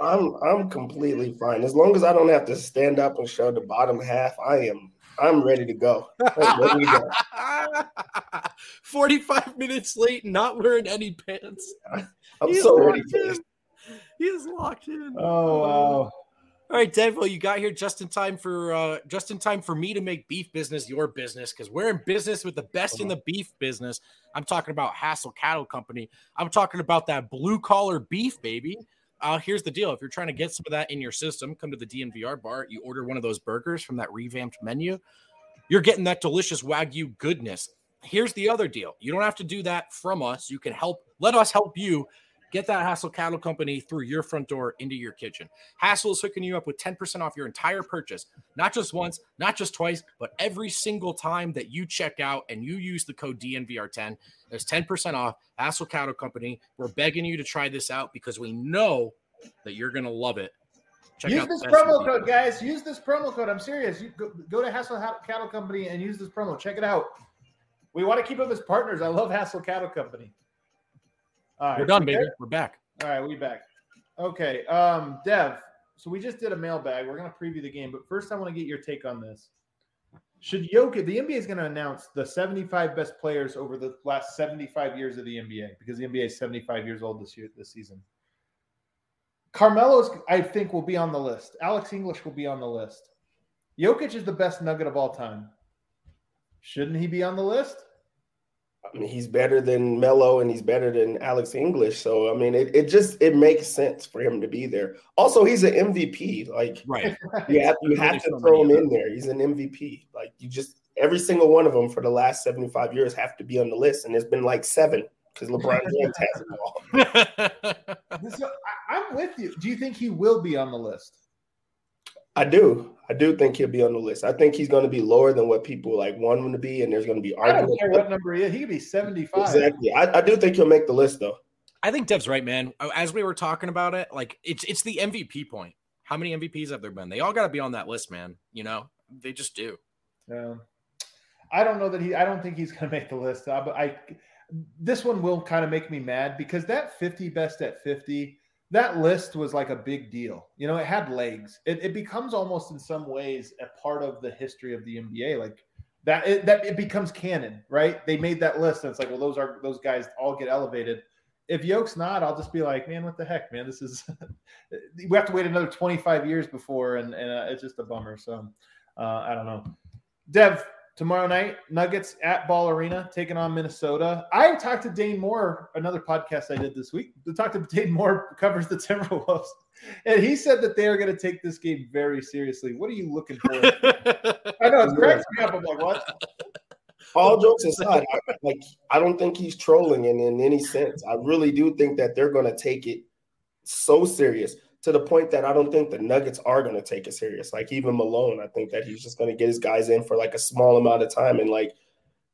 I'm I'm completely fine as long as I don't have to stand up and show the bottom half. I am I'm ready to go. I'm ready to go. <laughs> 45 minutes late, not wearing any pants. I'm He's so ready locked for in. this. He is locked in. Oh wow. All right, Denville, you got here just in time for uh just in time for me to make beef business your business because we're in business with the best in the beef business. I'm talking about Hassel Cattle Company. I'm talking about that blue collar beef, baby. Uh, here's the deal: if you're trying to get some of that in your system, come to the DNVR bar. You order one of those burgers from that revamped menu. You're getting that delicious wagyu goodness. Here's the other deal: you don't have to do that from us. You can help. Let us help you get that Hassel Cattle Company through your front door into your kitchen. Hassel is hooking you up with 10% off your entire purchase, not just once, not just twice, but every single time that you check out and you use the code DNVR10. There's 10% off. Hassel Cattle Company. We're begging you to try this out because we know that you're going to love it. Check use out this the best in promo code, guys. Use this promo code. I'm serious. You go, go to Hassel Cattle Company and use this promo. Check it out. We want to keep them as partners. I love Hassel Cattle Company. All right, We're done, baby. We're back. All right, we back. Okay, um, Dev. So we just did a mailbag. We're gonna preview the game, but first I want to get your take on this. Should Jokic? The NBA is going to announce the 75 best players over the last 75 years of the NBA because the NBA is 75 years old this year, this season. Carmelo's, I think, will be on the list. Alex English will be on the list. Jokic is the best nugget of all time. Shouldn't he be on the list? I mean, he's better than Melo and he's better than Alex English. So I mean, it, it just it makes sense for him to be there. Also, he's an MVP. Like Right. <laughs> you have you have to so throw him in there. He's an MVP. Like you just every single one of them for the last 75 years have to be on the list. And there's been like seven because LeBron <laughs> James has them all. <laughs> So I, I'm with you. Do you think he will be on the list? I do. I do think he'll be on the list. I think he's going to be lower than what people like want him to be, and there's going to be I don't arguments. care what number he is. He could be 75. Exactly. I, I do think he'll make the list though. I think Dev's right, man. As we were talking about it, like it's it's the MVP point. How many MVPs have there been? They all got to be on that list, man. You know, they just do. Yeah. I don't know that he. I don't think he's <laughs> going to make the list. Uh, but I, this one will kind of make me mad because that 50 best at 50, that list was like a big deal. You know, it had legs. It, it becomes almost in some ways a part of the history of the NBA. Like that, it, that it becomes canon, right? They made that list, and it's like, well, those are those guys all get elevated. If Yoke's not, I'll just be like, man, what the heck, man? This is <laughs> we have to wait another 25 years before, and, and uh, it's just a bummer. So uh, I don't know. Dev, tomorrow night, Nuggets at Ball Arena taking on Minnesota. I talked to Dane Moore, another podcast I did this week. I talked to Dane Moore, covers the <laughs> Timberwolves, and he said that they are going to take this game very seriously. What are you looking for? <laughs> I know it's cracks me up. I'm like, what? All jokes aside, I, like I don't think he's trolling in, in any sense. I really do think that they're going to take it so serious to the point that I don't think the Nuggets are going to take it serious. Like even Malone, I think that he's just going to get his guys in for like a small amount of time and like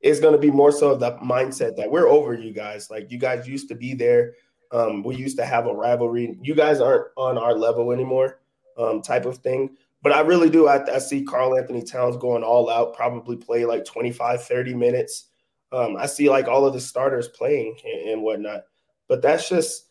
it's going to be more so the mindset that we're over you guys. Like you guys used to be there. Um, we used to have a rivalry. You guys aren't on our level anymore, um, type of thing. But I really do. I, I see Karl Anthony Towns going all out, probably play like 25, 30 minutes. Um, I see like all of the starters playing and, and whatnot. But that's just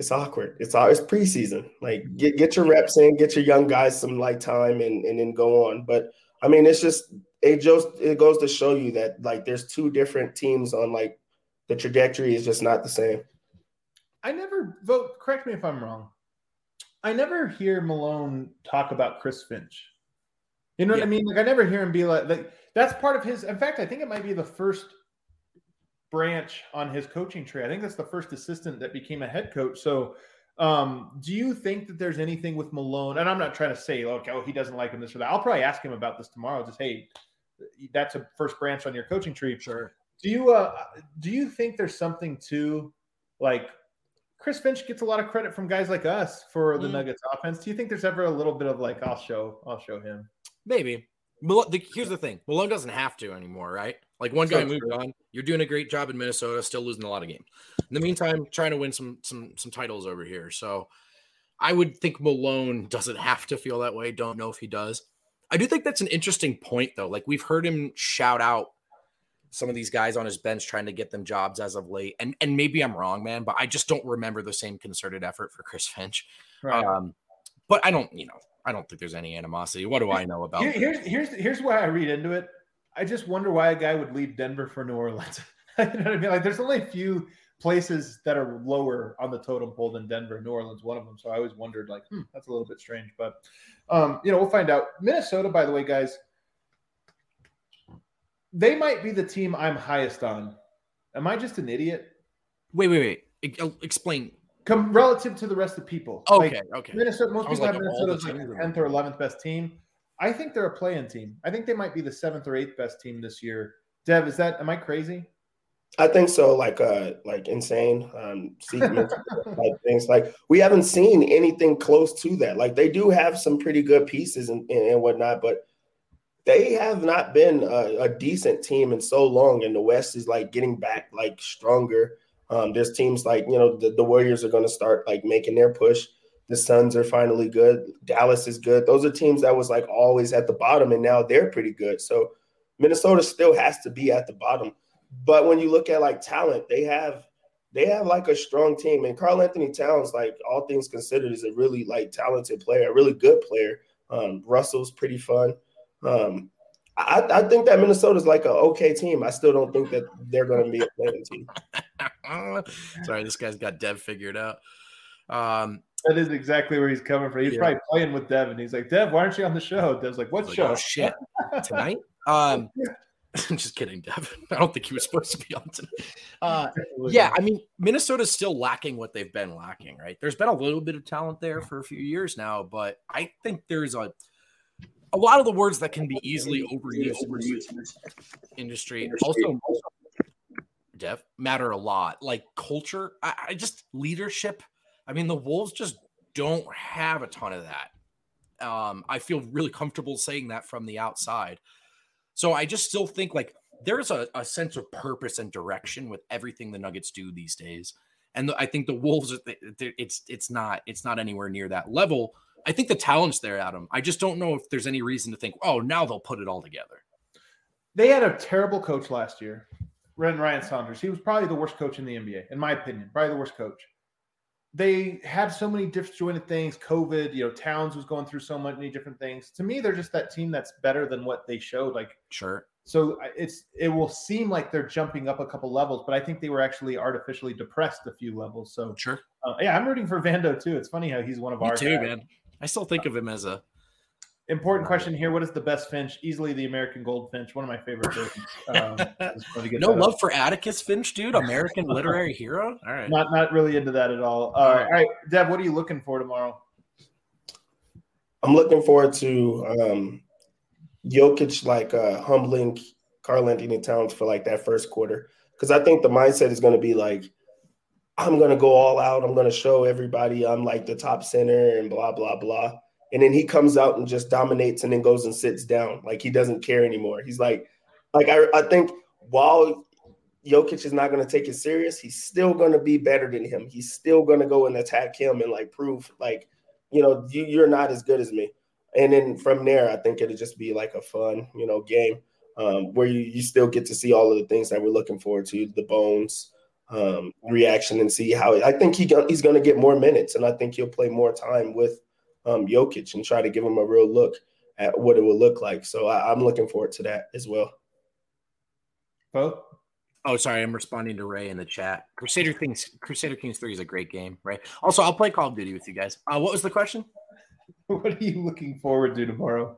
it's awkward. It's all it's preseason. Like get get your reps in, get your young guys some like time and, and then go on. But I mean it's just it just it goes to show you that like there's two different teams on like the trajectory is just not the same. I never vote. Correct me if I'm wrong. I never hear Malone talk about Chris Finch. You know what I mean? Like I never hear him be like, like that's part of his. In fact, I think it might be the first branch on his coaching tree. I think that's the first assistant that became a head coach. So, um, do you think that there's anything with Malone? And I'm not trying to say, like, oh, he doesn't like him this or that. I'll probably ask him about this tomorrow. Just hey, that's a first branch on your coaching tree. Sure. Do you uh do you think there's something to like Chris Finch gets a lot of credit from guys like us for the Mm. Nuggets offense. Do you think there's ever a little bit of like I'll show I'll show him? Maybe. Mal- the, here's the thing: Malone doesn't have to anymore, right? Like one guy So moved on. You're doing a great job in Minnesota, still losing a lot of games. In the meantime, trying to win some some some titles over here. So I would think Malone doesn't have to feel that way. Don't know if he does. I do think that's an interesting point, though. Like we've heard him shout out some of these guys on his bench trying to get them jobs as of late, and and maybe I'm wrong, man, but I just don't remember the same concerted effort for Chris Finch. Right. Um, but I don't, you know, I don't think there's any animosity. What do I know about? Here- here's here's here's why I read into it. I just wonder why a guy would leave Denver for New Orleans. <laughs> you know what I mean? Like there's only a few places that are lower on the totem pole than Denver. New Orleans, one of them. So I always wondered, like, hmm, that's a little bit strange. But um, you know, we'll find out. Minnesota, by the way, guys, they might be the team I'm highest on. Am I just an idiot? Wait, wait, wait. Uh, Explain. Come relative to the rest of people. Okay, Like, okay. Minnesota, most people like, have of all the Minnesota as like the tenth or eleventh best team. I think they're a play-in team. I think they might be the seventh or eighth best team this year. Dev, is that am I crazy? I think so. Like uh, like insane um, type <laughs> things. Like we haven't seen anything close to that. Like they do have some pretty good pieces and, and, and whatnot, but they have not been a, a decent team in so long. And the West is like getting back like stronger. Um, there's teams like you know the, the Warriors are going to start like making their push. The Suns are finally good. Dallas is good. Those are teams that was like always at the bottom, and now they're pretty good. So Minnesota still has to be at the bottom. But when you look at like talent, they have they have like a strong team. And Karl Anthony Towns, like all things considered, is a really like talented player, a really good player. Um, Russell's pretty fun. Um, I, I think that Minnesota's like an okay team. I still don't think that they're going to be a playing team. <laughs> Sorry, this guy's got Dev figured out. Um, That is exactly where he's coming from. He's Yeah. probably playing with Dev, and he's like, Dev, why aren't you on the show? Dev's like, what like, show? oh shit, tonight? Um, <laughs> I'm <laughs> just kidding, Dev. I don't think he was supposed to be on tonight. <laughs> Uh, yeah, I mean, Minnesota's still lacking what they've been lacking, right? There's been a little bit of talent there for a few years now, but I think there's a a lot of the words that can be easily overused in this industry also Dev matter a lot. Like culture, I, I just leadership. I mean, the Wolves just don't have a ton of that. Um, I feel really comfortable saying that from the outside. So I just still think like there's a, a sense of purpose and direction with everything the Nuggets do these days. And the, I think the Wolves, it's it's not it's not anywhere near that level. I think the talent's there, Adam. I just don't know if there's any reason to think, oh, now they'll put it all together. They had a terrible coach last year, Ren Ryan Saunders. He was probably the worst coach in the NBA, in my opinion. Probably the worst coach. They had so many disjointed things. COVID, you know, Towns was going through so many different things. To me, they're just that team that's better than what they showed. Like Sure. So it's it will seem like they're jumping up a couple levels, but I think they were actually artificially depressed a few levels. So Sure. uh, yeah, I'm rooting for Vando too. It's funny how he's one of Me our too, guys. man. I still think of him as a Important question here: What is the best Finch? Easily the American Goldfinch, one of my favorite birds. <laughs> Um, just wanted to get no that out. love for Atticus Finch, dude. American literary hero. All right. Not not really into that at all. Uh, All all right. right, Deb, what are you looking for tomorrow? I'm looking forward to um, Jokic like uh, humbling Karl Anthony Towns for like that first quarter because I think the mindset is going to be like, I'm going to go all out. I'm going to show everybody I'm like the top center and blah blah blah. And then he comes out and just dominates and then goes and sits down like he doesn't care anymore. He's like, like I, I think while Jokic is not going to take it serious, he's still going to be better than him. He's still going to go and attack him and like prove like you know, you, you're not as good as me. And then from there, I think it'll just be like a fun, you know, game um, where you, you still get to see all of the things that we're looking forward to, the bones um, reaction, and see how I think he he's going to get more minutes, and I think he'll play more time with um, Jokic and try to give him a real look at what it will look like. So I, I'm looking forward to that as well. Both. Oh, sorry, I'm responding to Ray in the chat. Crusader Kings Crusader Kings 3 is a great game, right? Also, I'll play Call of Duty with you guys. Uh, what was the question? <laughs> What are you looking forward to tomorrow?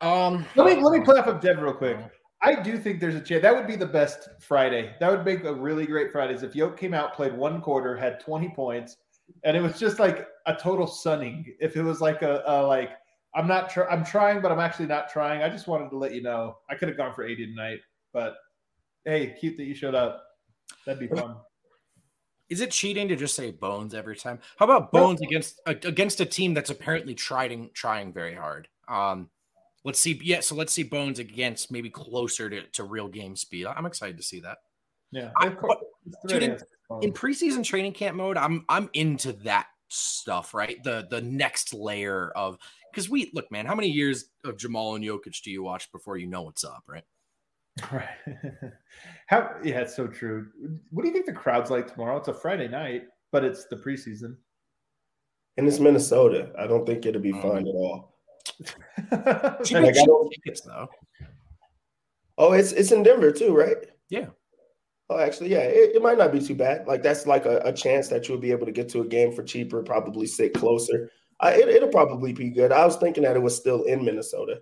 Um Let me let me play off of Dev real quick. I do think there's a chance that would be the best Friday. That would make a really great Fridays if Yoke came out, played one quarter, had 20 points, and it was just like a total sunning. If it was like a, a like I'm not tr- I'm trying, but I'm actually not trying. I just wanted to let you know. I could have gone for 80 tonight, but hey, cute that you showed up. That'd be fun. Is it cheating to just say Bones every time? How about Bones against uh, against a team that's apparently trying trying very hard? Um, let's see. Yeah, so let's see Bones against maybe closer to, to real game speed. I'm excited to see that. Yeah. I- Of course, it's dude, in- In preseason training camp mode, I'm I'm into that stuff, right? The the next layer of because we look, man, how many years of Jamal and Jokic do you watch before you know what's up, right? <laughs> Right. How? Yeah, it's so true. What do you think the crowd's like tomorrow? It's a Friday night, but it's the preseason. And it's Minnesota. I don't think it'll be Mm. fun at all. Like, I cheap don't- tickets though. Oh, it's it's in Denver too, right? Yeah. Oh, actually, yeah, it, it might not be too bad. Like that's like a, a chance that you'll be able to get to a game for cheaper, probably sit closer. It, it'll probably be good. I was thinking that it was still in Minnesota.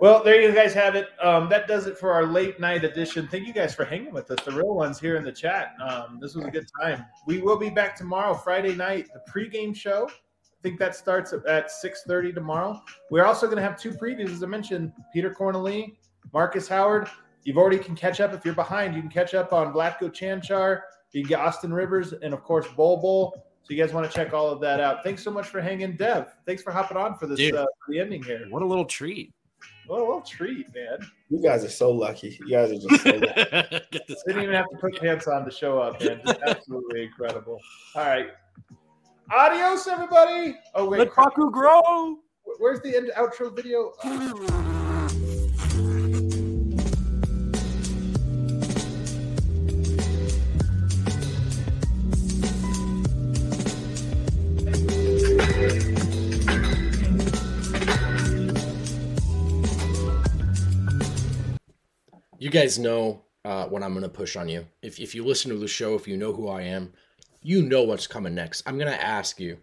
Well, there you guys have it. Um, that does it for our late night edition. Thank you guys for hanging with us, the real ones here in the chat. Um, this was a good time. We will be back tomorrow, Friday night, the pregame show. I think that starts at six thirty tomorrow. We're also going to have two previews, as I mentioned. Petr Cornelie, Marcus Howard. You've already can catch up if you're behind. You can catch up on Vlatko Cancar. You can get Austin Rivers and of course Bol Bol. So you guys want to check all of that out. Thanks so much for hanging, Dev. Thanks for hopping on for this Dude. uh, for the ending here. What a little treat. What a little treat, man. You guys are so lucky. You guys are just so lucky. <laughs> Get Didn't even have to put pants on to show up, man. Just absolutely incredible. All right. Adios, everybody. Oh, wait. Let Baku grow. Where's the end outro video? <laughs> You guys know uh, when I'm going to push on you. If, if you listen to the show, if you know who I am, you know what's coming next. I'm going to ask you,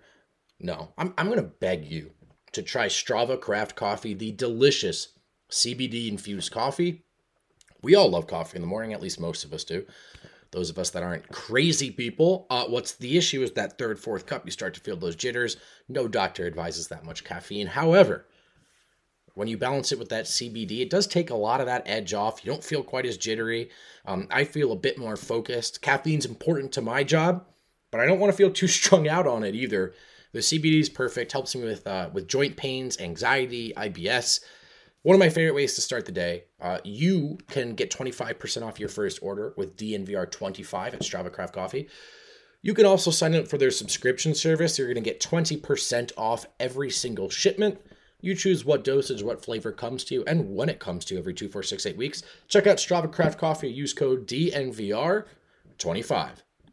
no, I'm, I'm going to beg you to try Strava Craft Coffee, the delicious CBD infused coffee. We all love coffee in the morning, at least most of us do. Those of us that aren't crazy people, uh, what's the issue is that third, fourth cup, you start to feel those jitters. No doctor advises that much caffeine. However, when you balance it with that CBD, it does take a lot of that edge off. You don't feel quite as jittery. Um, I feel a bit more focused. Caffeine's important to my job, but I don't want to feel too <laughs> strung out on it either. The CBD is perfect, helps me with uh, with joint pains, anxiety, IBS. One of my favorite ways to start the day. Uh, you can get 25% off your first order with DNVR25 at Strava Craft Coffee. You can also sign up for their subscription service. You're going to get 20% off every single shipment. You choose what dosage, what flavor comes to you, and when it comes to you every two, four, six, eight weeks. Check out Strava Craft Coffee. Use code DNVR25.